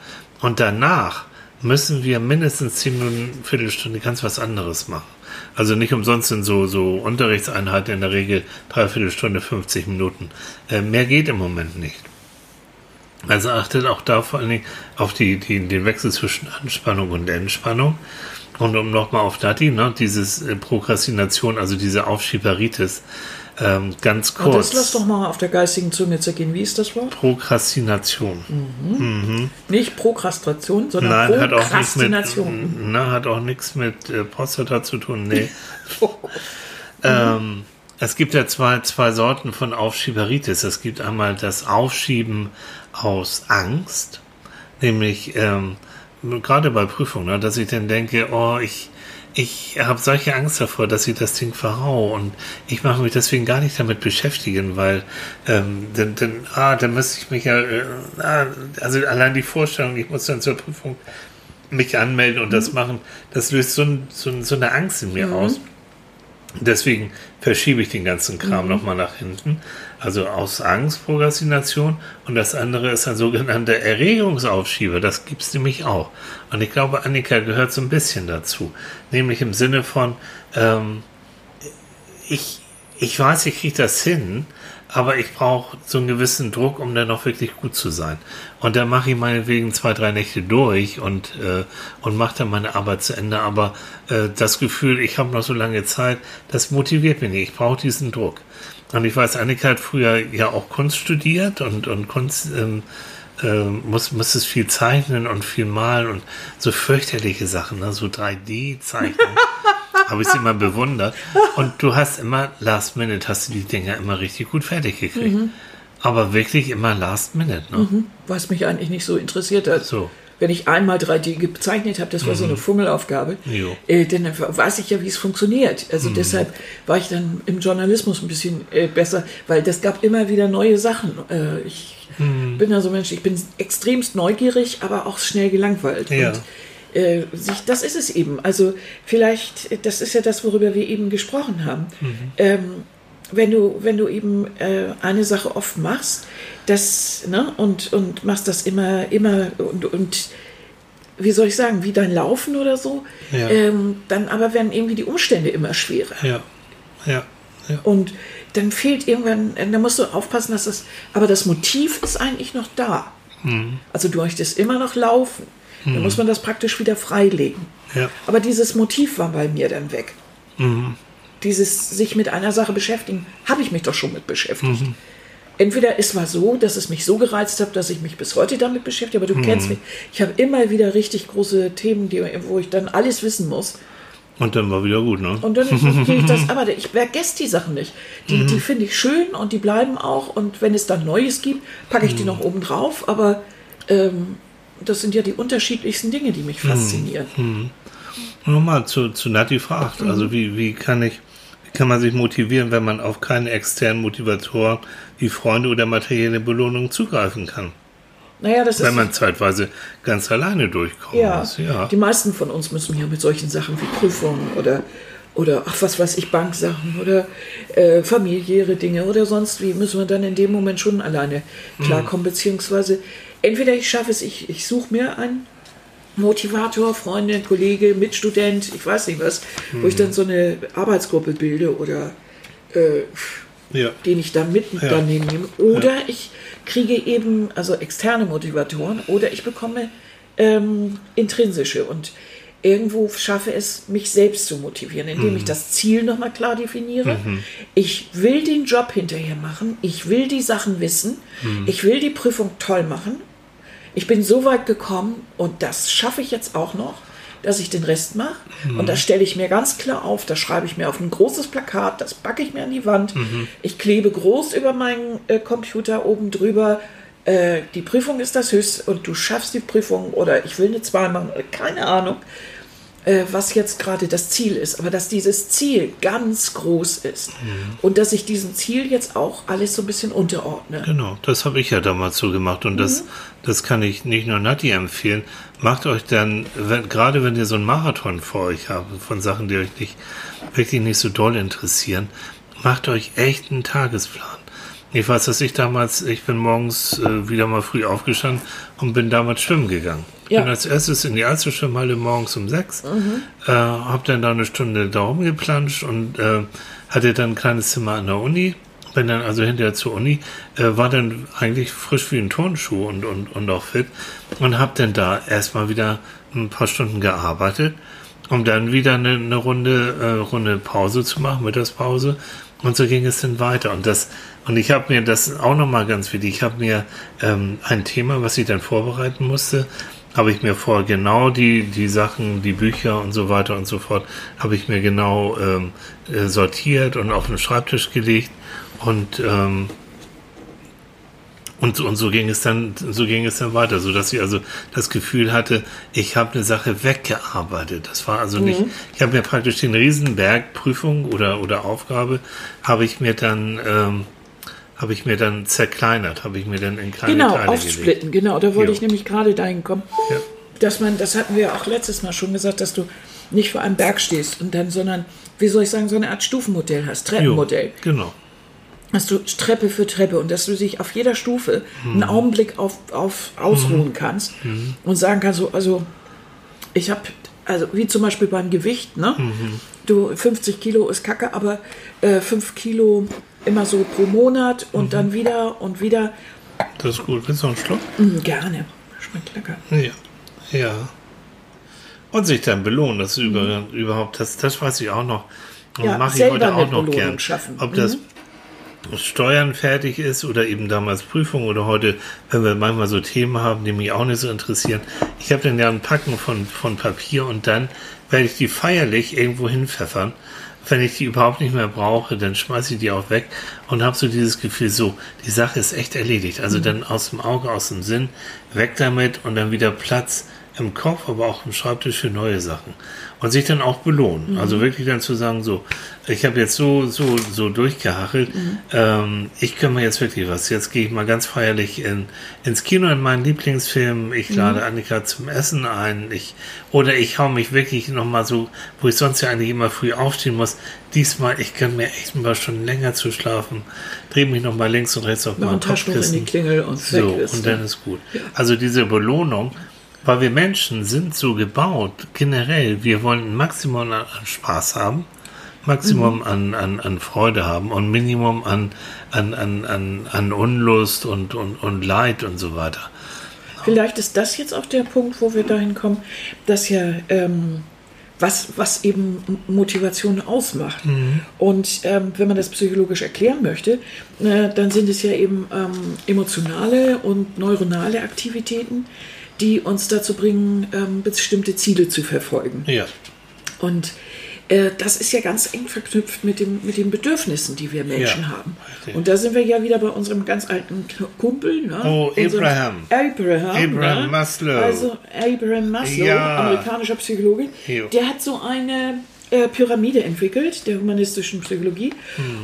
Und danach müssen wir mindestens 10 Minuten, Viertelstunde ganz was anderes machen. Also nicht umsonst sind so, so Unterrichtseinheiten in der Regel dreiviertel Stunde, 50 Minuten. Äh, mehr geht im Moment nicht. Also achtet auch da vor allen Dingen auf die, die, den Wechsel zwischen Anspannung und Entspannung. Und um nochmal auf Dati, ne, dieses äh, Prokrastination, also diese Aufschieberitis, ähm, ganz kurz. das lass doch mal auf der geistigen Zunge zergehen. Wie ist das Wort? Prokrastination. Nicht Prokrastation, sondern Nein, hat auch nichts mit, Prokrastination. na, hat auch nichts mit äh, Prostata zu tun. Nee. *laughs* Oh ähm, es gibt ja zwei, zwei Sorten von Aufschieberitis. Es gibt einmal das Aufschieben aus Angst, nämlich ähm, gerade bei Prüfungen, ne, dass ich dann denke, oh, ich, ich habe solche Angst davor, dass ich das Ding verhau und ich mache mich deswegen gar nicht damit beschäftigen, weil ähm, dann, dann, ah, dann müsste ich mich ja, äh, ah, also allein die Vorstellung, ich muss dann zur Prüfung mich anmelden und das machen, das löst so, ein, so, so eine Angst in mir aus. Deswegen verschiebe ich den ganzen Kram nochmal nach hinten. Also aus Angst, Prokrastination. Und das andere ist ein sogenannter Erregungsaufschieber. Das gibt es nämlich auch. Und ich glaube, Annika gehört so ein bisschen dazu. Nämlich im Sinne von, ähm, ich, ich weiß, ich kriege das hin, aber ich brauche so einen gewissen Druck, um dann auch wirklich gut zu sein. Und dann mache ich meinetwegen zwei, drei Nächte durch und, äh, und mache dann meine Arbeit zu Ende. Aber äh, das Gefühl, ich habe noch so lange Zeit, das motiviert mich nicht. Ich brauche diesen Druck. Und ich weiß, Annika hat früher ja auch Kunst studiert und, und Kunst ähm, äh, muss, muss es viel zeichnen und viel malen und so fürchterliche Sachen, ne? so 3D-Zeichnen. *laughs* habe ich sie immer bewundert. Und du hast immer Last Minute, hast du die Dinger immer richtig gut fertig gekriegt. Aber wirklich immer Last Minute. Ne? Was mich eigentlich nicht so interessiert hat. So. Wenn ich einmal 3D gezeichnet habe, das war so eine Fummelaufgabe, Jo. äh, dann weiß ich ja, wie es funktioniert. Also deshalb war ich dann im Journalismus ein bisschen äh, besser, weil das gab immer wieder neue Sachen. Äh, ich bin ja so ein Mensch, ich bin extremst neugierig, aber auch schnell gelangweilt. Ja. Und äh, sich, das ist es eben. Also vielleicht, das ist ja das, worüber wir eben gesprochen haben. Ähm, wenn du, wenn du eben äh, eine Sache oft machst, das, ne, und, und machst das immer, immer und, und wie soll ich sagen, wie dein Laufen oder so, Ja. ähm, dann aber werden irgendwie die Umstände immer schwerer. Ja. Ja. Ja. Und dann fehlt irgendwann, äh, da musst du aufpassen, dass das, aber das Motiv ist eigentlich noch da. Mhm. Also du möchtest immer noch laufen. Dann muss man das praktisch wieder freilegen. Ja. Aber dieses Motiv war bei mir dann weg. Mhm. Dieses sich mit einer Sache beschäftigen, habe ich mich doch schon mit beschäftigt. Mhm. Entweder es war so, dass es mich so gereizt hat, dass ich mich bis heute damit beschäftige, aber du Mhm. kennst mich. Ich habe immer wieder richtig große Themen, die, wo ich dann alles wissen muss. Und dann war wieder gut, ne? Und dann *laughs* kriege ich das, aber ich vergesse die Sachen nicht. Die, Mhm. die finde ich schön und die bleiben auch. Und wenn es dann Neues gibt, packe Mhm. ich die noch oben drauf. Aber ähm, das sind ja die unterschiedlichsten Dinge, die mich Mhm. faszinieren. Nochmal zu, zu Nati fragt. Also wie, wie kann ich, kann man sich motivieren, wenn man auf keinen externen Motivator wie Freunde oder materielle Belohnung zugreifen kann? Naja, das Wenn ist. man zeitweise ganz alleine durchkommen Ja. Ja. die meisten von uns müssen ja mit solchen Sachen wie Prüfungen oder, oder ach, was weiß ich, Banksachen oder äh, familiäre Dinge oder sonst wie, müssen wir dann in dem Moment schon alleine klarkommen, beziehungsweise entweder ich schaffe es, ich, ich suche mir einen Motivator, Freundin, Kollege, Mitstudent, ich weiß nicht was, wo ich dann so eine Arbeitsgruppe bilde oder äh, ja. den ich dann mit Ja. daneben nehme. Oder ich kriege eben also externe Motivatoren oder ich bekomme ähm, intrinsische und irgendwo schaffe es, mich selbst zu motivieren, indem ich das Ziel nochmal klar definiere. Ich will den Job hinterher machen, ich will die Sachen wissen, ich will die Prüfung toll machen. Ich bin so weit gekommen und das schaffe ich jetzt auch noch. dass ich den Rest mache. Und das stelle ich mir ganz klar auf. Das schreibe ich mir auf ein großes Plakat, das packe ich mir an die Wand. Ich klebe groß über meinen äh, Computer oben drüber. Äh, die Prüfung ist das höchste und du schaffst die Prüfung oder ich will eine 2 machen, keine Ahnung, äh, was jetzt gerade das Ziel ist. Aber dass dieses Ziel ganz groß ist und dass ich diesem Ziel jetzt auch alles so ein bisschen unterordne. Genau, das habe ich ja damals so gemacht und das, das kann ich nicht nur Nati empfehlen. Macht euch dann, wenn, gerade wenn ihr so einen Marathon vor euch habt, von Sachen, die euch nicht, wirklich nicht so doll interessieren, macht euch echt einen Tagesplan. Ich weiß, dass ich damals, ich bin morgens äh, wieder mal früh aufgestanden und bin damals schwimmen gegangen. Ja. Bin als erstes in die Einzelschwimmhalle morgens um sechs, äh, hab dann da eine Stunde da rumgeplanscht und äh, hatte dann ein kleines Zimmer an der Uni. Bin dann also hinterher zur Uni, äh, war dann eigentlich frisch wie ein Turnschuh und, und, und auch fit und hab dann da erstmal wieder ein paar Stunden gearbeitet, um dann wieder eine, eine Runde, äh, Runde Pause zu machen, Mittagspause. Und so ging es dann weiter. Und das, und ich habe mir das auch nochmal ganz wichtig, ich habe mir ähm, ein Thema, was ich dann vorbereiten musste, habe ich mir vorher genau die, die Sachen, die Bücher und so weiter und so fort, habe ich mir genau ähm, äh, sortiert und auf den Schreibtisch gelegt. Und ähm, und, so- und so ging es dann, so ging es dann weiter, so dass ich also das Gefühl hatte, ich habe eine Sache weggearbeitet. Das war also nicht, ich habe mir praktisch den Riesenberg Prüfung oder oder Aufgabe habe ich mir dann ähm, habe ich mir dann zerkleinert, habe ich mir dann in kleine Genau, Teile aufsplitten, genau. Da wollte Jo. ich nämlich gerade dahin kommen. Ja. Dass man, das hatten wir auch letztes Mal schon gesagt, dass du nicht vor einem Berg stehst und dann, sondern, wie soll ich sagen, so eine Art Stufenmodell hast, Jo, Treppenmodell. genau. Dass du Treppe für Treppe und dass du dich auf jeder Stufe Mhm. einen Augenblick auf, auf ausruhen kannst und sagen kannst, so, also ich habe, also wie zum Beispiel beim Gewicht, ne? Mhm. Du, 50 Kilo ist kacke, aber äh, 5 Kilo immer so pro Monat und Mhm. dann wieder und wieder. Das ist gut. Willst du noch einen Schluck? Mm, gerne. Schmeckt lecker. Ja. Ja. Und sich dann belohnen, das ist über, überhaupt, das, das weiß ich auch noch. Und Mhm. Ja, mache ich heute auch noch gern. schaffen. Ob Mhm. das Steuern fertig ist oder eben damals Prüfung oder heute, wenn wir manchmal so Themen haben, die mich auch nicht so interessieren. Ich habe dann ja ein Packen von, von Papier und dann werde ich die feierlich irgendwo hinpfeffern. Wenn ich die überhaupt nicht mehr brauche, dann schmeiße ich die auch weg und habe so dieses Gefühl, so, die Sache ist echt erledigt. Also Mhm. dann aus dem Auge, aus dem Sinn, weg damit und dann wieder Platz im Kopf, aber auch im Schreibtisch für neue Sachen. Und sich dann auch belohnen. Also wirklich dann zu sagen, so, ich habe jetzt so, so, so durchgehachelt, ähm, ich kümmere jetzt wirklich was. Jetzt gehe ich mal ganz feierlich in, ins Kino in meinen Lieblingsfilm, ich lade Annika zum Essen ein, ich, oder ich hau mich wirklich nochmal so, wo ich sonst ja eigentlich immer früh aufstehen muss, diesmal, ich kann mir echt mal schon länger zu schlafen, drehe mich nochmal links und rechts auf meinen ein Taschentuch in die Kopfkissen. Klingel und So, weg ist. und dann ne? ist gut. Also diese Belohnung, weil wir Menschen sind so gebaut, generell, wir wollen ein Maximum an, an Spaß haben, Maximum Mhm. an, an, an Freude haben und Minimum an, an, an, an, an Unlust und, und, und Leid und so weiter. Vielleicht ist das jetzt auch der Punkt, wo wir dahin kommen, dass ja ähm, was, was eben Motivation ausmacht. Und ähm, wenn man das psychologisch erklären möchte, äh, dann sind es ja eben ähm, emotionale und neuronale Aktivitäten, die uns dazu bringen, ähm, bestimmte Ziele zu verfolgen. Ja, Und äh, das ist ja ganz eng verknüpft mit, dem, mit den Bedürfnissen, die wir Menschen Ja, haben. Und da sind wir ja wieder bei unserem ganz alten Kumpel. Ne? Oh, Unserem- Abraham. Abraham. Abraham ne? Maslow. Also Abraham Maslow, Ja. amerikanischer Psychologe, Jo. der hat so eine äh, Pyramide entwickelt, der humanistischen Psychologie.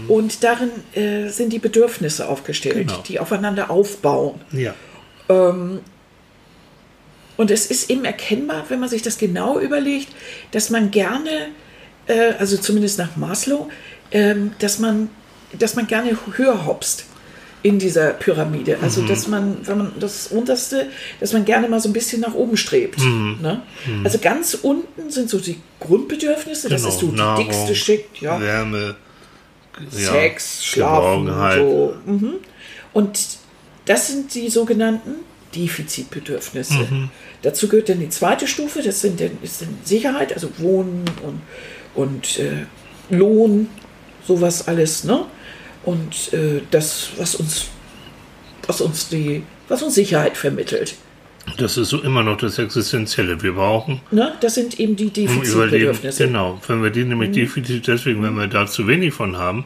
Und darin äh, sind die Bedürfnisse aufgestellt, Mhm. Genau. die aufeinander aufbauen. ja, Und es ist eben erkennbar, wenn man sich das genau überlegt, dass man gerne, äh, also zumindest nach Maslow, ähm, dass, man, dass man gerne höher hopst in dieser Pyramide. Also dass man, wenn man das unterste, dass man gerne mal so ein bisschen nach oben strebt. Ne? Also ganz unten sind so die Grundbedürfnisse, das genau. ist so die Nahrung, dickste Schicht, ja. Wärme, ja, Sex, Schlafen, Geborgenheit. so. Mhm. Und das sind die sogenannten Defizitbedürfnisse. Mhm. Dazu gehört dann die zweite Stufe, das sind dann, ist dann Sicherheit, also Wohnen und, und äh, Lohn, sowas alles, ne? Und äh, das, was uns, was uns die, was uns Sicherheit vermittelt. Das ist so immer noch das Existenzielle. Wir brauchen, Ne? Das sind eben die. Defizitbedürfnisse. Genau. Wenn wir die nämlich definitiv deswegen, wenn wir da zu wenig von haben,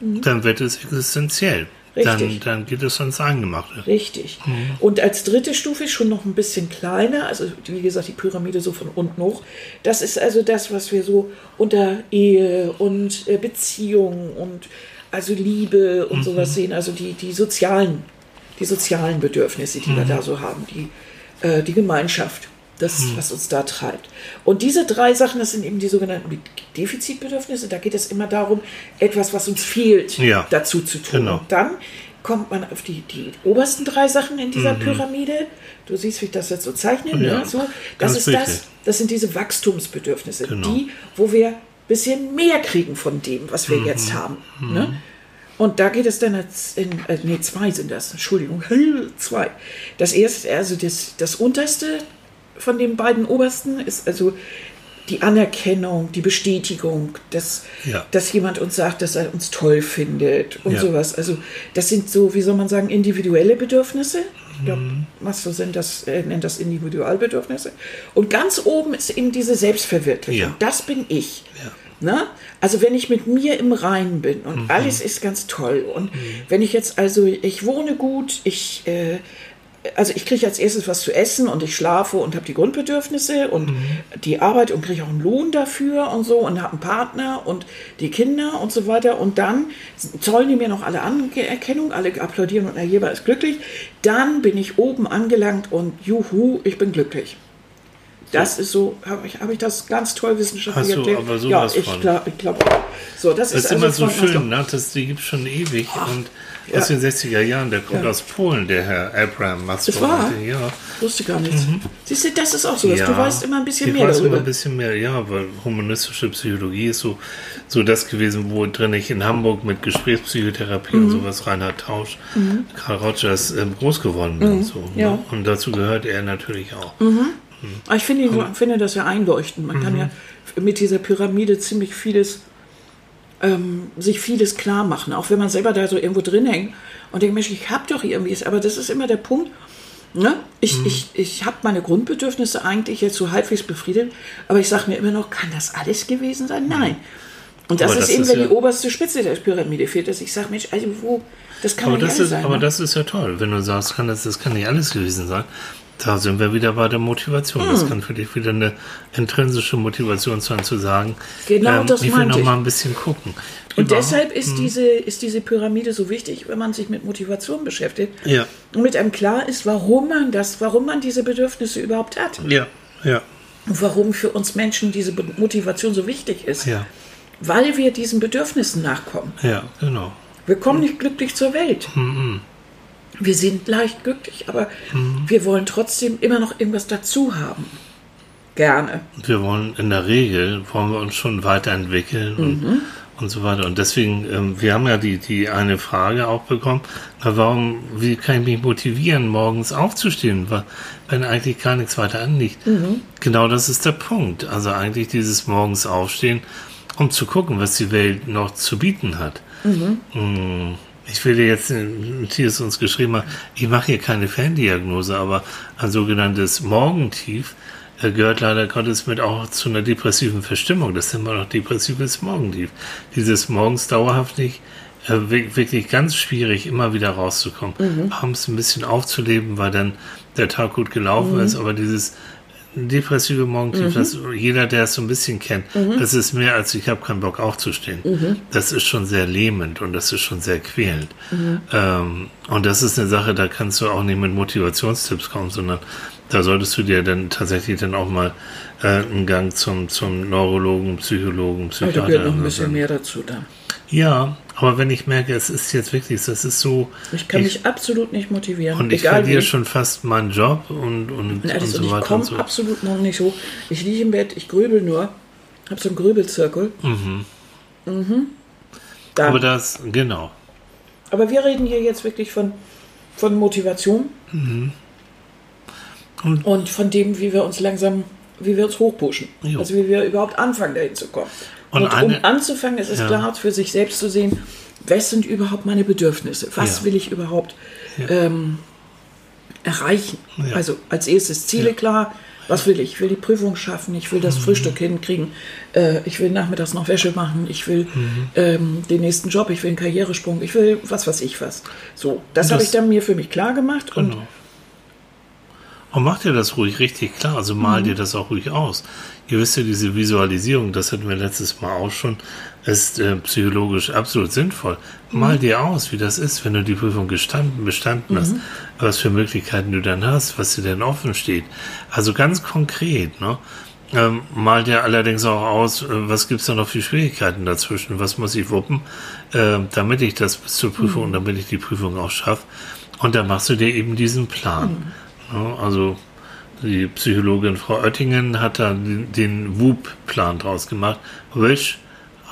dann wird es existenziell. Dann, Richtig. dann geht es ans Eingemachte. Richtig. Und als dritte Stufe schon noch ein bisschen kleiner, also wie gesagt, die Pyramide so von unten hoch. Das ist also das, was wir so unter Ehe und äh, Beziehung und also Liebe und sowas sehen, also die, die sozialen, die sozialen Bedürfnisse, die wir da so haben, die, äh, die Gemeinschaft, das, was uns da treibt. Und diese drei Sachen, das sind eben die sogenannten Defizitbedürfnisse. Da geht es immer darum, etwas, was uns fehlt, Ja. dazu zu tun. Genau. Und dann kommt man auf die, die obersten drei Sachen in dieser Pyramide. Du siehst, wie ich das jetzt so zeichne. Mhm. Ja, Ne? So, das ist wichtig. das, das sind diese Wachstumsbedürfnisse, Genau. die, wo wir ein bisschen mehr kriegen von dem, was Mhm. wir jetzt haben. Ne? Und da geht es dann in, äh, nee, zwei sind das, Entschuldigung, *laughs* zwei. Das erste, also das, das unterste von den beiden obersten ist also die Anerkennung, die Bestätigung, dass, Ja. dass jemand uns sagt, dass er uns toll findet und Ja. sowas. Also das sind so, wie soll man sagen, individuelle Bedürfnisse. Ich glaube, Mhm. Masto sind das, äh, nennt das Individualbedürfnisse. Und ganz oben ist eben diese Selbstverwirklichung. Ja. Das bin ich. Ne? Also wenn ich mit mir im Reinen bin und Mhm. alles ist ganz toll und wenn ich jetzt also, ich wohne gut, ich, äh, also ich kriege als erstes was zu essen und ich schlafe und habe die Grundbedürfnisse und die Arbeit und kriege auch einen Lohn dafür und so und habe einen Partner und die Kinder und so weiter und dann zollen die mir noch alle Anerkennung, alle applaudieren und jeder ist glücklich, dann bin ich oben angelangt und juhu, ich bin glücklich. Das ist so, habe ich, hab ich das ganz toll wissenschaftlich Hast du erklärt? aber ja, sowas ich von. glaube, ich glaub, so, das, Das ist ist immer also so von- schön, ne? das, die gibt es schon ewig. und ja. aus den 60er Jahren, der kommt Ja. aus Polen, der Herr Abraham Maslow. Ist wahr? Ja, Wusste gar nichts. Siehst du, das ist auch so, dass ja. du weißt immer ein bisschen ich mehr weiß darüber. immer ein bisschen mehr, ja, weil humanistische Psychologie ist so, so das gewesen, wo drin ich in Hamburg mit Gesprächspsychotherapie Mhm. und sowas, Reinhard Tausch, Karl Rogers ähm, groß geworden bin. So, Mhm. Ja. Mhm. ne? Und dazu gehört er natürlich auch. Aber ich finde, ihn- finde das ja einleuchtend. Man kann ja mit dieser Pyramide ziemlich vieles, ähm, sich vieles klar machen, auch wenn man selber da so irgendwo drin hängt und denkt, Mensch, ich habe doch irgendwie, aber das ist immer der Punkt. Ne? Ich, ich, ich habe meine Grundbedürfnisse eigentlich jetzt so halbwegs befriedet, aber ich sage mir immer noch, kann das alles gewesen sein? Nein. Und das Aber ist das eben, ist wenn ja- die oberste Spitze der Pyramide fehlt, dass ich sage, Mensch, also wo, das kann Aber nicht das, alles ist, sein. aber ne? das ist ja toll, wenn du sagst, kann das, das kann nicht alles gewesen sein. Da sind wir wieder bei der Motivation. Das Hm. kann für dich wieder eine intrinsische Motivation sein, zu sagen, Genau das ich will noch ich. mal ein bisschen gucken. Und Überhaupt- deshalb ist, diese, ist diese Pyramide so wichtig, wenn man sich mit Motivation beschäftigt Ja, und mit einem klar ist, warum man das, warum man diese Bedürfnisse überhaupt hat ja, ja, und warum für uns Menschen diese Motivation so wichtig ist, ja, weil wir diesen Bedürfnissen nachkommen. ja, genau. Wir kommen nicht glücklich zur Welt. Wir sind leicht glücklich, aber wir wollen trotzdem immer noch irgendwas dazu haben. Gerne. Wir wollen in der Regel, wollen wir uns schon weiterentwickeln und, Mhm. und so weiter. Und deswegen, ähm, wir haben ja die, die eine Frage auch bekommen, na, warum, wie kann ich mich motivieren, morgens aufzustehen, wenn eigentlich gar nichts weiter anliegt? Mhm. Genau das ist der Punkt. Also eigentlich dieses morgens aufstehen, um zu gucken, was die Welt noch zu bieten hat. Mm, Ich will dir jetzt, äh, Matthias uns geschrieben hat, ich mache hier keine Ferndiagnose, aber ein sogenanntes Morgentief äh, gehört leider Gottes mit auch zu einer depressiven Verstimmung. Das nennt man auch depressives Morgentief. Dieses morgens dauerhaft nicht, äh, wi- wirklich ganz schwierig, immer wieder rauszukommen. Abends ein bisschen aufzuleben, weil dann der Tag gut gelaufen ist, aber dieses depressive Morgentief, das jeder, der es so ein bisschen kennt, das ist mehr als ich habe keinen Bock aufzustehen. Das ist schon sehr lähmend und das ist schon sehr quälend. Ähm, und das ist eine Sache, da kannst du auch nicht mit Motivationstipps kommen, sondern da solltest du dir dann tatsächlich dann auch mal äh, einen Gang zum, zum Neurologen, Psychologen, Psychiater. da gehört noch ein bisschen mehr dazu dann. Ja, aber wenn ich merke, es ist jetzt wirklich, das ist so, Ich kann mich absolut nicht motivieren. und ich verliere wie. schon fast meinen Job und, und, und und so ich weiter komme und so. absolut noch nicht so. Ich liege im Bett, ich grübel nur, habe so einen Grübelzirkel. Mhm. Dann. Aber Aber, das, genau. wir reden hier jetzt wirklich von, von Motivation Mhm. Und- und von dem, wie wir uns langsam, wie wir uns hochpushen. Jo. Also wie wir überhaupt anfangen, dahin zu kommen. Und Und, eine- um anzufangen, ist es Ja. klar, für sich selbst zu sehen, was sind überhaupt meine Bedürfnisse? Was Ja. will ich überhaupt ähm, erreichen. Also als erstes Ziele klar. Was will ich? Ich will die Prüfung schaffen, ich will das Mhm. Frühstück hinkriegen, äh, ich will nachmittags noch Wäsche machen, ich will Mhm. ähm, den nächsten Job, ich will einen Karrieresprung, ich will was weiß ich was. So, das Und habe das- ich dann mir für mich klar gemacht Genau. Und mach dir das ruhig richtig klar, also Mhm. mal dir das auch ruhig aus. Ihr wisst ja, diese Visualisierung, das hatten wir letztes Mal auch schon, ist äh, psychologisch absolut sinnvoll. Mhm. Mal dir aus, wie das ist, wenn du die Prüfung gestanden, bestanden hast, Mhm. was für Möglichkeiten du dann hast, was dir denn offen steht. Also ganz konkret, ne? Ähm, mal dir allerdings auch aus, äh, was gibt's da noch für Schwierigkeiten dazwischen, was muss ich wuppen, äh, damit ich das bis zur Prüfung und damit ich die Prüfung auch schaffe. Und dann machst du dir eben diesen Plan. Also die Psychologin Frau Oettingen hat da den, den WUP-Plan draus gemacht. Wish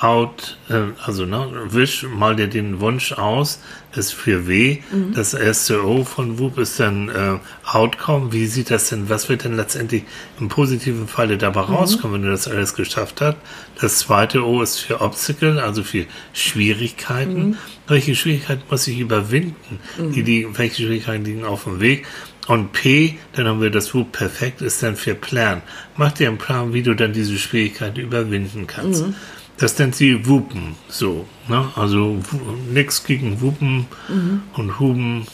out, äh, also ne, Wish, mal dir den Wunsch aus, ist für W. Das erste O von WUP ist dann äh, Outcome. Wie sieht das denn, was wird denn letztendlich im positiven Falle dabei rauskommen, wenn du das alles geschafft hast? Das zweite O ist für Obstacle, also für Schwierigkeiten. Welche Schwierigkeiten muss ich überwinden? Die liegen, welche Schwierigkeiten liegen auf dem Weg? Und P, dann haben wir das WUP perfekt, ist dann für Plan. Mach dir einen Plan, wie du dann diese Schwierigkeiten überwinden kannst. Das nennt sie Wupen, so. Ne? Also nix gegen Wupen und Huben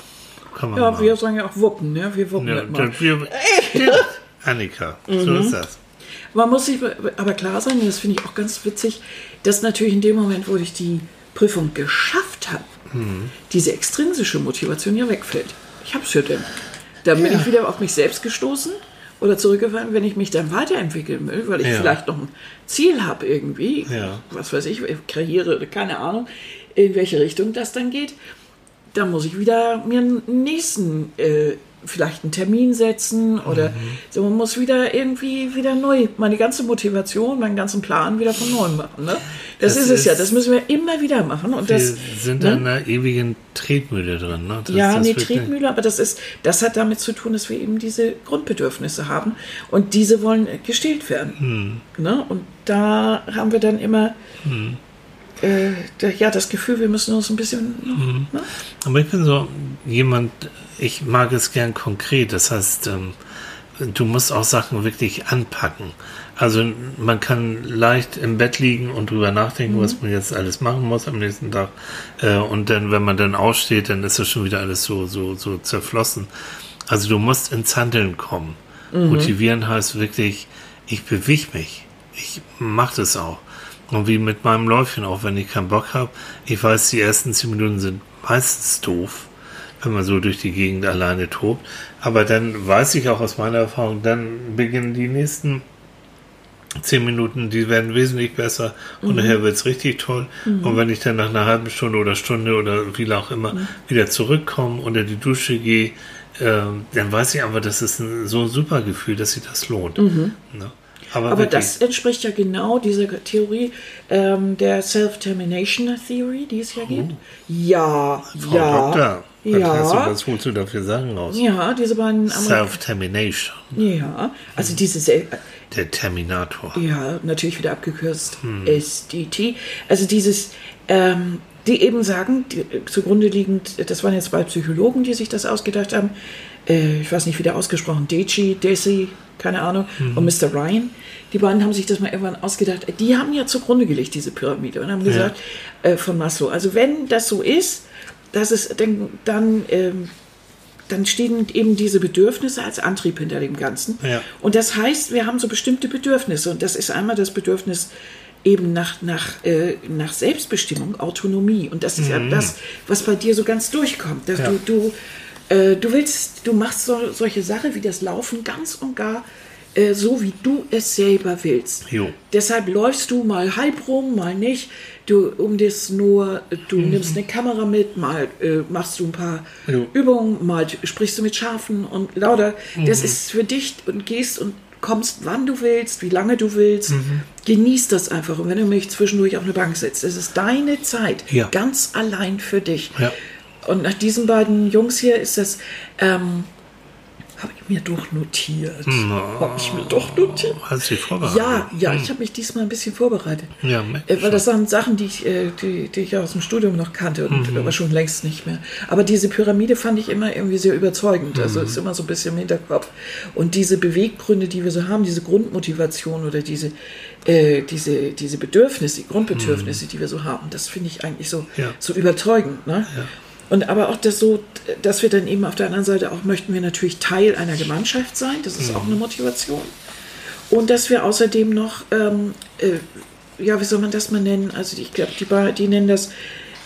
kann man ja, machen. wir sagen ja auch Wuppen, ne? Wir wuppen Ja, mal. wir, stimmt, Annika, so ist das. Man muss sich aber klar sein, und das finde ich auch ganz witzig, dass natürlich in dem Moment, wo ich die Prüfung geschafft habe, Mhm. diese extrinsische Motivation ja wegfällt. Ich habe es ja denn. Dann bin Ja. ich wieder auf mich selbst gestoßen oder zurückgefallen, wenn ich mich dann weiterentwickeln will, weil ich Ja. vielleicht noch ein Ziel habe irgendwie, Ja. was weiß ich, Karriere oder keine Ahnung, in welche Richtung das dann geht, dann muss ich wieder mir einen nächsten, äh, vielleicht einen Termin setzen oder Mhm. so, man muss wieder irgendwie wieder neu, meine ganze Motivation, meinen ganzen Plan wieder von neuem machen. Ne? Das, Das ist es ja, das müssen wir immer wieder machen. Und Wir das, sind ne? in einer ewigen Tretmühle drin. Ne? Das, ja, das nee, wird- Tretmühle, aber das ist, das hat damit zu tun, dass wir eben diese Grundbedürfnisse haben und diese wollen gestillt werden. Hm. Ne? Und da haben wir dann immer äh, ja das Gefühl, wir müssen uns ein bisschen. Hm. Ne? Aber ich bin so jemand, ich mag es gern konkret. Das heißt, ähm, du musst auch Sachen wirklich anpacken. Also man kann leicht im Bett liegen und drüber nachdenken, was man jetzt alles machen muss am nächsten Tag. Äh, und dann, wenn man dann aussteht, dann ist das schon wieder alles so, so, so zerflossen. Also du musst ins Handeln kommen. Motivieren heißt wirklich, ich bewege mich. Ich mache das auch. Und wie mit meinem Läufchen, auch wenn ich keinen Bock habe. Ich weiß, die ersten zehn Minuten sind meistens doof, wenn man so durch die Gegend alleine tobt. Aber dann weiß ich auch aus meiner Erfahrung, dann beginnen die nächsten zehn Minuten, die werden wesentlich besser und nachher wird es richtig toll. Und wenn ich dann nach einer halben Stunde oder Stunde oder wie auch immer wieder zurückkomme, unter die Dusche gehe, ähm, dann weiß ich einfach, das ist ein, so ein super Gefühl, dass sich das lohnt. Ne? Aber, Aber das entspricht ja genau dieser Theorie ähm, der Self-Termination Theory, die es ja gibt. Ja, Frau ja. Doktor, was, ja. hast du, was holst du dafür Sachen raus? Ja, diese beiden. Self-Termination, Ja, also diese Sel der Terminator. Ja, natürlich wieder abgekürzt. Hm. SDT. Also dieses, ähm, die eben sagen, die, äh, zugrunde liegend, das waren jetzt zwei Psychologen, die sich das ausgedacht haben. Äh, ich weiß nicht, wie der ausgesprochen, Deci, Desi, keine Ahnung, Mhm. und Mr. Ryan. Die beiden haben sich das mal irgendwann ausgedacht. Die haben ja zugrunde gelegt, diese Pyramide, und haben gesagt, äh, von Maslow, also wenn das so ist, dass es dann, dann ähm, dann stehen eben diese Bedürfnisse als Antrieb hinter dem Ganzen. Ja. Und das heißt, wir haben so bestimmte Bedürfnisse. Und das ist einmal das Bedürfnis eben nach, nach, äh, nach Selbstbestimmung, Autonomie. Und das ist ja das, was bei dir so ganz durchkommt. Dass Ja. du, du, äh, du willst, du machst so, solche Sachen wie das Laufen ganz und gar äh, so, wie du es selber willst. Jo. Deshalb läufst du mal halb rum, mal nicht. Du um das nur, du Mhm. nimmst eine Kamera mit, mal äh, machst du ein paar Jo. Übungen, mal sprichst du mit Schafen und lauter. Das Mhm. ist für dich und gehst und kommst, wann du willst, wie lange du willst. Mhm. Genieß das einfach. Und wenn du mich zwischendurch auf eine Bank setzt, es ist deine Zeit, Ja. ganz allein für dich. Ja. Und nach diesen beiden Jungs hier ist das, ähm, Habe ich mir doch notiert. Hm, Habe ich mir doch notiert. Hast du vorbereitet? Ja, ja, ich habe mich diesmal ein bisschen vorbereitet. Ja, Äh, weil das waren Sachen, die ich, äh, die, die ich aus dem Studium noch kannte, und aber schon längst nicht mehr. Aber diese Pyramide fand ich immer irgendwie sehr überzeugend. Also ist immer so ein bisschen im Hinterkopf. Und diese Beweggründe, die wir so haben, diese Grundmotivation oder diese, äh, diese, diese Bedürfnisse, die Grundbedürfnisse, die wir so haben, das finde ich eigentlich so, Ja. so überzeugend. Ne? Und aber auch das so, dass wir dann eben auf der anderen Seite auch möchten wir natürlich Teil einer Gemeinschaft sein. Das ist auch eine Motivation. Und dass wir außerdem noch, ähm, äh, ja, wie soll man das mal nennen? Also ich glaube, die, die nennen das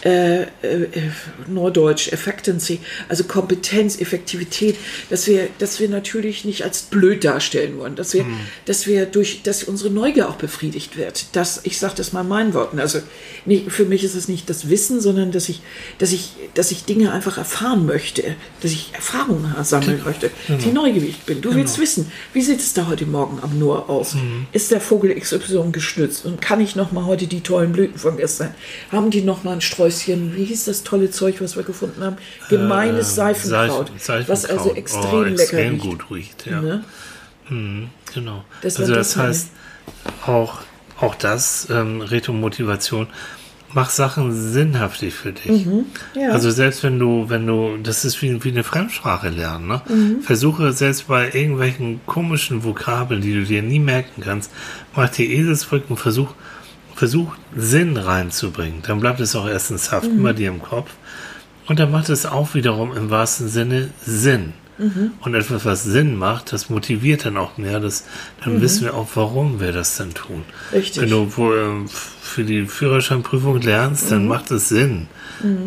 äh, äh, äh, Norddeutsch, Effectivency, also Kompetenz, Effektivität, dass wir, dass wir natürlich nicht als blöd darstellen wollen, dass wir, dass wir durch, dass unsere Neugier auch befriedigt wird. Das, ich sage das mal in meinen Worten. Also nicht, für mich ist es nicht das Wissen, sondern dass ich, dass ich, dass ich Dinge einfach erfahren möchte, dass ich Erfahrungen sammeln möchte, die neugierig bin. Du willst wissen, wie sieht es da heute Morgen am Noor aus? Ist der Vogel XY gestützt? Und kann ich noch mal heute die tollen Blüten von gestern? Haben die noch mal ein Sträußchen? Wie hieß das tolle Zeug, was wir gefunden haben? Gemeines Seifenkraut, Seif- was also extrem oh, lecker extrem riecht. gut riecht. Ja. Ne? Genau. Das also das das heißt, auch, auch das, ähm, Retro-Motivation, mach Sachen sinnhaftig für dich. Mhm. ja. Also selbst wenn du, wenn du, das ist wie, wie eine Fremdsprache lernen, ne? Mhm. Versuche selbst bei irgendwelchen komischen Vokabeln, die du dir nie merken kannst, mach dir Eselsbrücken, versuch, versuch Sinn reinzubringen. Dann bleibt es auch erstens Mhm. haften bei dir im Kopf. Und dann macht es auch wiederum im wahrsten Sinne Sinn. Mhm. Und etwas, was Sinn macht, das motiviert dann auch mehr. Das, dann wissen wir auch, warum wir das dann tun. Mhm. Richtig. Wenn du ähm, für die Führerscheinprüfung lernst, Mhm. dann macht es Sinn.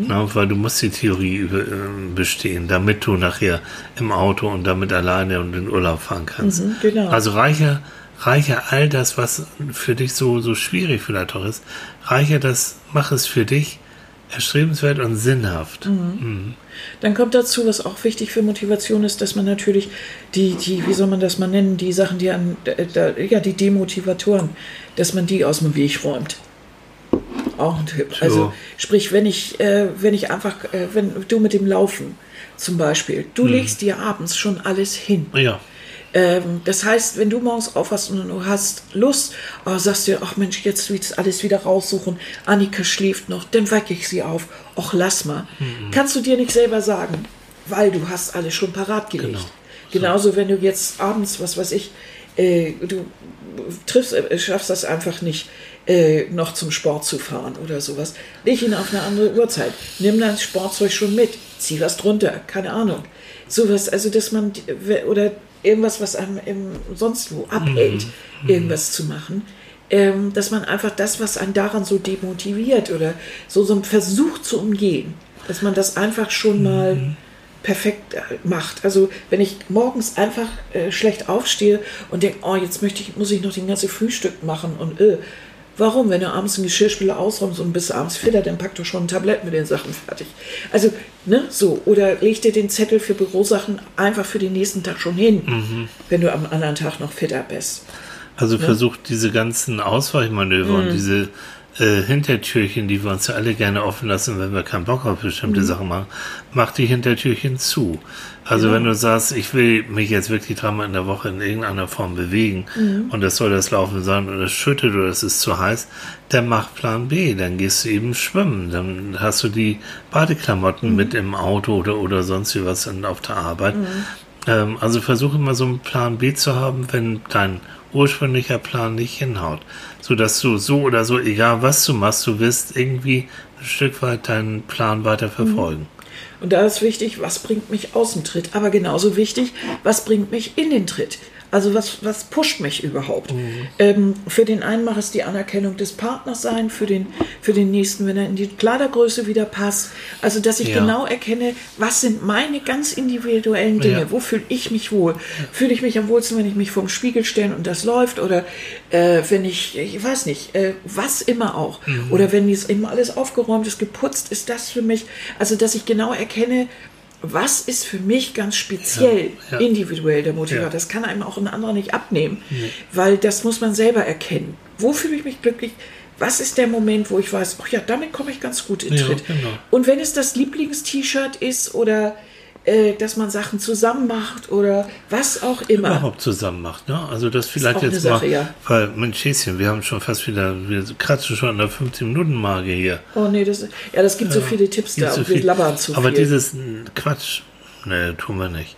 Na, weil du musst die Theorie ähm, bestehen, damit du nachher im Auto und damit alleine und in Urlaub fahren kannst. Mhm, genau. Also reicher, reicher all das, was für dich so, so schwierig vielleicht auch ist, reicher das, mach es für dich erstrebenswert und sinnhaft. Mhm. Dann kommt dazu, was auch wichtig für Motivation ist, dass man natürlich die, die wie soll man das mal nennen, die Sachen, die an, äh, da, ja, die Demotivatoren, dass man die aus dem Weg räumt. Auch ein Tipp. So. Also, sprich, wenn ich, äh, wenn ich einfach, äh, wenn du mit dem Laufen zum Beispiel, du legst dir abends schon alles hin. Ja, Ähm, das heißt, wenn du morgens aufwachst und du hast Lust, aber sagst dir, ach Mensch, jetzt willst du alles wieder raussuchen, Annika schläft noch, dann wecke ich sie auf. Och, lass mal. Kannst du dir nicht selber sagen, weil du hast alles schon parat gelegt. Genau. Genauso, wenn du jetzt abends, was weiß ich, äh, du triffst, äh, schaffst das einfach nicht, äh, noch zum Sport zu fahren oder sowas. Leg ihn auf eine andere Uhrzeit. Nimm dein Sportzeug schon mit. Zieh was drunter. Keine Ahnung. Sowas, also dass man, oder irgendwas, was einem sonst wo abhält, irgendwas zu machen. Ähm, dass man einfach das, was einen daran so demotiviert oder so, so einen Versuch zu umgehen, dass man das einfach schon mal perfekt äh, macht. Also wenn ich morgens einfach äh, schlecht aufstehe und denke, oh, jetzt möchte ich, muss ich noch den ganzen Frühstück machen und äh, warum? Wenn du abends einen Geschirrspüler ausräumst und bist abends fitter, dann pack doch schon ein Tablett mit den Sachen fertig. Also, ne, so. Oder leg dir den Zettel für Bürosachen einfach für den nächsten Tag schon hin, wenn du am anderen Tag noch fitter bist. also versucht diese ganzen Ausweichmanöver Mhm. und diese äh, Hintertürchen, die wir uns ja alle gerne offen lassen, wenn wir keinen Bock auf Mhm. bestimmte Sachen machen, mach die Hintertürchen zu. Also Genau. wenn du sagst, ich will mich jetzt wirklich dreimal in der Woche in irgendeiner Form bewegen Mhm. und das soll das Laufen sein oder es schüttet oder es ist zu heiß, dann mach Plan B, dann gehst du eben schwimmen, dann hast du die Badeklamotten Mhm. mit im Auto oder, oder sonst wie was auf der Arbeit. Ähm, also versuche immer so einen Plan B zu haben, wenn dein ursprünglicher Plan nicht hinhaut. So dass du so oder so, egal was du machst, du wirst irgendwie ein Stück weit deinen Plan weiter verfolgen. Und da ist wichtig, was bringt mich aus dem Tritt? Aber genauso wichtig, was bringt mich in den Tritt? Also was, was pusht mich überhaupt? Ähm, für den einen mag es die Anerkennung des Partners sein, für den, für den nächsten, wenn er in die Kleidergröße wieder passt. Also dass ich Ja. genau erkenne, was sind meine ganz individuellen Dinge? Ja. Wo fühle ich mich wohl? Fühle ich mich am wohlsten, wenn ich mich vorm Spiegel stelle und das läuft? Oder äh, wenn ich, ich weiß nicht, äh, was immer auch. Oder wenn es eben alles aufgeräumt ist, geputzt, ist das für mich, also dass ich genau erkenne, was ist für mich ganz speziell, Ja, ja. individuell der Motivator. Ja. Das kann einem auch ein anderer nicht abnehmen, weil das muss man selber erkennen. Wo fühle ich mich glücklich? Was ist der Moment, wo ich weiß, ach ja, damit komme ich ganz gut in Tritt. genau. Und wenn es das Lieblingst-T-Shirt ist oder äh, dass man Sachen zusammen macht oder was auch immer. Überhaupt zusammen macht, ne? Also das vielleicht jetzt Sache, mal, ja. weil Mensch, Häschen, wir haben schon fast wieder, wir kratzen schon an der 15-Minuten-Marke hier. Oh nee, das, ja, das gibt so viele Tipps da so und wir labern zu Aber viel. dieses Quatsch, ne, tun wir nicht.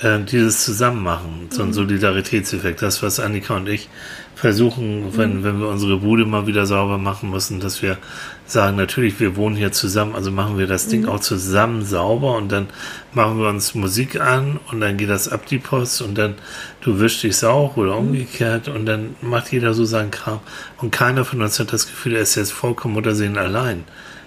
Äh, dieses Zusammenmachen, so ein Mhm. Solidaritätseffekt, das, was Annika und ich versuchen, wenn, Mhm. wenn wir unsere Bude mal wieder sauber machen müssen, dass wir sagen, natürlich, wir wohnen hier zusammen, also machen wir das Mhm. Ding auch zusammen sauber und dann machen wir uns Musik an und dann geht das ab die Post und dann du wischst dich auch Mhm. oder umgekehrt und dann macht jeder so seinen Kram und keiner von uns hat das Gefühl, er ist jetzt vollkommen Muttersehen allein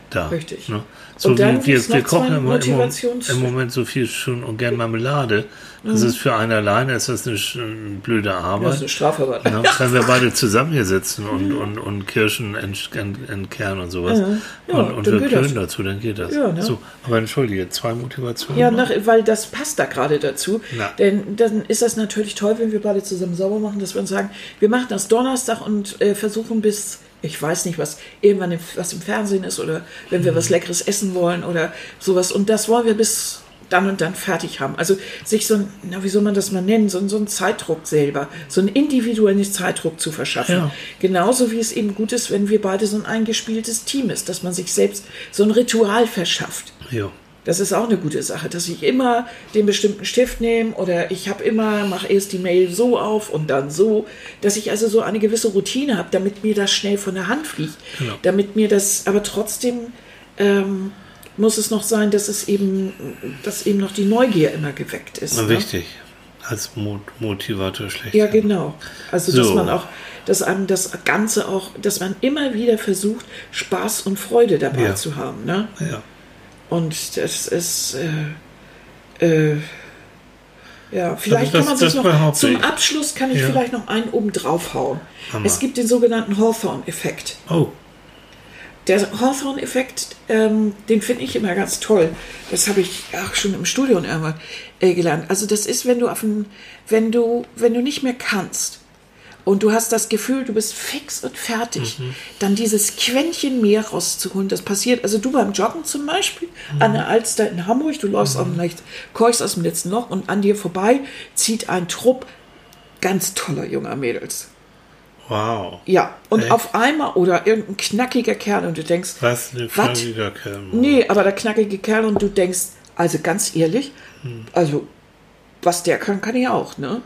da. Richtig. Ne? So Und dann wie wir, wir kochen immer im, Moment- Motivations- im Moment so viel schon und gern Marmelade. Das ist für einen alleine ist das eine, eine blöde Mhm. das ist Arbeit. eine Strafarbeit. Ne? Wenn wir *laughs* beide zusammen hier sitzen und, und, und Kirschen ent- ent- entkernen und sowas Ja, und, und dann wir das. dazu, dann geht das. Ja, ne? so, aber entschuldige, zwei Motivationen. Ja, nach, weil das passt da gerade dazu. Ja. Denn dann ist das natürlich toll, wenn wir beide zusammen sauber machen, dass wir uns sagen, wir machen das Donnerstag und äh, versuchen bis, ich weiß nicht, was irgendwann im, was im Fernsehen ist oder wenn wir was Leckeres essen wollen oder sowas. Und das wollen wir bis dann und dann fertig haben. Also sich so ein, na, wie soll man das mal nennen, so, ein- so einen Zeitdruck selber, so einen individuellen Zeitdruck zu verschaffen. Ja. Genauso wie es eben gut ist, wenn wir beide so ein eingespieltes Team ist, dass man sich selbst so ein Ritual verschafft. Ja. Das ist auch eine gute Sache, dass ich immer den bestimmten Stift nehme oder ich habe immer, mache erst die Mail so auf und dann so, dass ich also so eine gewisse Routine habe, damit mir das schnell von der Hand fliegt. Genau. Damit mir das, aber trotzdem ähm, muss es noch sein, dass es eben, dass eben noch die Neugier immer geweckt ist. Ne? Wichtig. Als Mo Motivator schlecht. Ja, genau. Also, dass So. man auch, dass einem das Ganze auch, dass man immer wieder versucht, Spaß und Freude dabei Ja. zu haben. Ne? Ja. Und das ist, äh, äh, ja, vielleicht das- kann man sich noch, zum ich. Abschluss kann ich Ja. vielleicht noch einen oben draufhauen. Hammer. Es gibt den sogenannten Hawthorne-Effekt. Oh, Der Hawthorne-Effekt, ähm, den finde ich immer ganz toll. Das habe ich auch schon im Studium irgendwann äh, gelernt. Also das ist, wenn du auf ein, wenn du, wenn du nicht mehr kannst und du hast das Gefühl, du bist fix und fertig, dann dieses Quäntchen mehr rauszuholen. Das passiert, also du beim Joggen zum Beispiel, an der Alster in Hamburg, du läufst auf dem Lecht, keuchst aus dem letzten Loch und an dir vorbei zieht ein Trupp ganz toller junger Mädels. Wow. Ja, und Echt? auf einmal oder irgendein knackiger Kerl und du denkst, Was ein knackiger Kerl. Nee, aber der knackige Kerl und du denkst, also ganz ehrlich, Hm. also was der kann, kann ich auch, ne?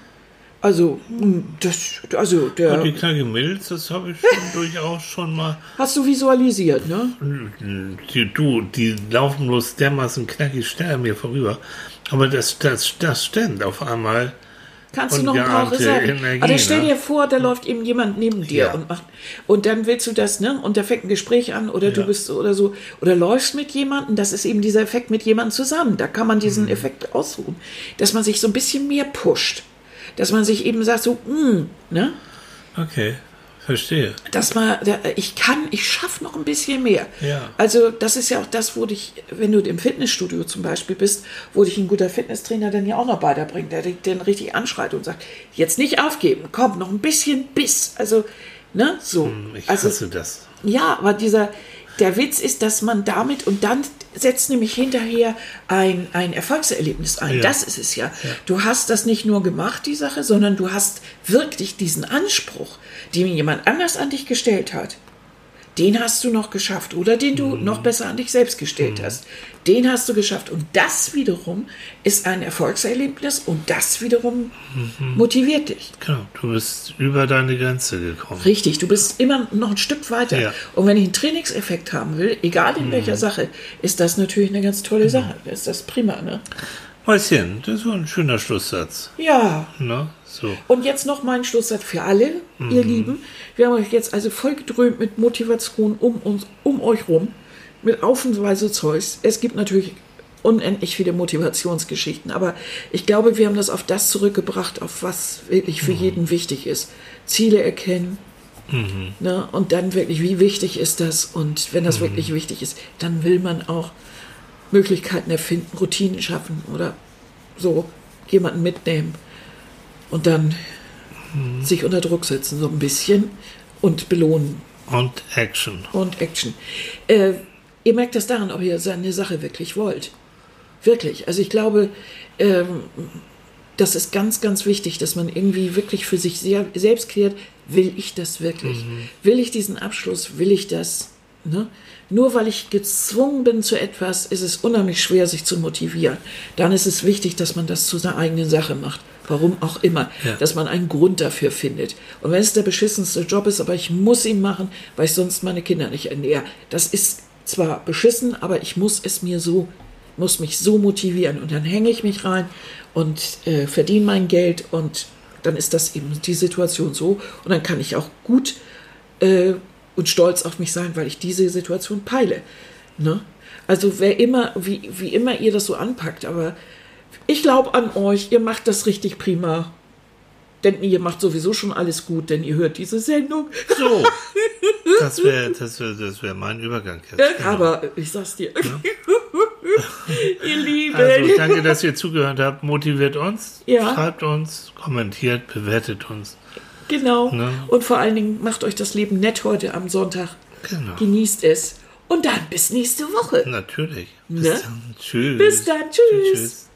Also, hm, das, also der, Und die knackige Milz, das habe ich schon *laughs* durchaus schon mal. hast du visualisiert, ne? Die, du, die laufen bloß dermaßen knackig schnell an mir vorüber. Aber das, das, das stimmt auf einmal. Kannst du Und noch ein paar sagen? Energie, Aber stell ne? dir vor, da läuft eben jemand neben dir Ja. und macht, und dann willst du das, ne? Und da fängt ein Gespräch an oder du Ja. bist so oder so, oder läufst mit jemandem, das ist eben dieser Effekt mit jemandem zusammen. Da kann man diesen Mhm. Effekt aussuchen, dass man sich so ein bisschen mehr pusht. Dass man sich eben sagt, so, hm, ne? Okay, verstehe. dass man, ich kann, ich schaffe noch ein bisschen mehr. Ja. Also das ist ja auch das, wo dich, wenn du im Fitnessstudio zum Beispiel bist, wo dich ein guter Fitnesstrainer dann ja auch noch weiterbringt, der dich dann richtig anschreit und sagt, jetzt nicht aufgeben, komm, noch ein bisschen Biss. Also, ne, so. Hm, Ich also, hasse das. ja, aber dieser, der Witz ist, dass man damit und dann setzt nämlich hinterher ein, ein Erfolgserlebnis ein. Ja. Das ist es ja. Du hast das nicht nur gemacht, die Sache, sondern du hast wirklich diesen Anspruch, den jemand anders an dich gestellt hat. Den hast du noch geschafft oder den du Mhm. noch besser an dich selbst gestellt hast. Den hast du geschafft. Und das wiederum ist ein Erfolgserlebnis und das wiederum Mhm. motiviert dich. Genau, du bist über deine Grenze gekommen. Richtig, du bist immer noch ein Stück weiter. Ja. Und wenn ich einen Trainingseffekt haben will, egal in welcher Sache, ist das natürlich eine ganz tolle Sache. Das ist das prima, ne? Mäuschen, das war ein schöner Schlusssatz. Ja. Ne? So. Und jetzt noch mein Schlusssatz für alle, ihr Lieben. Wir haben euch jetzt also voll gedröhnt mit Motivation um uns, um euch rum, mit Aufenweise Zeugs. Es gibt natürlich unendlich viele Motivationsgeschichten, aber ich glaube, wir haben das auf das zurückgebracht, auf was wirklich für jeden wichtig ist. Ziele erkennen, Ne? Und dann wirklich, wie wichtig ist das? Und wenn das wirklich wichtig ist, dann will man auch Möglichkeiten erfinden, Routinen schaffen oder so jemanden mitnehmen und dann sich unter Druck setzen, so ein bisschen und belohnen Und Action. und Action. Äh, ihr merkt das daran, ob ihr seine Sache wirklich wollt. Wirklich. Also ich glaube, ähm, das ist ganz, ganz wichtig, dass man irgendwie wirklich für sich sehr, selbst klärt, will ich das wirklich? Will ich diesen Abschluss? Will ich das? Ne? Nur weil ich gezwungen bin zu etwas, ist es unheimlich schwer, sich zu motivieren. Dann ist es wichtig, dass man das zu seiner eigenen Sache macht. Warum auch immer. Ja. Dass man einen Grund dafür findet. Und wenn es der beschissenste Job ist, aber ich muss ihn machen, weil ich sonst meine Kinder nicht ernähre. Das ist zwar beschissen, aber ich muss es mir so, muss mich so motivieren. Und dann hänge ich mich rein und äh, verdiene mein Geld und dann ist das eben die Situation so. Und dann kann ich auch gut äh, und stolz auf mich sein, weil ich diese Situation peile. Ne? Also wer immer, wie, wie immer ihr das so anpackt, aber ich glaube an euch, ihr macht das richtig prima. Denn ihr macht sowieso schon alles gut, denn ihr hört diese Sendung. So. *laughs* Das wäre das wär, das wär mein Übergang jetzt. genau. Aber ich sag's dir. *laughs* ihr Lieben. Also danke, dass ihr zugehört habt. Motiviert uns, Ja. schreibt uns, kommentiert, bewertet uns. genau. Ne? Und vor allen Dingen macht euch das Leben nett heute am Sonntag. Genau. Genießt es. Und dann bis nächste Woche. Natürlich. Bis Ne? dann. Tschüss. Bis dann. Tschüss. tschüss.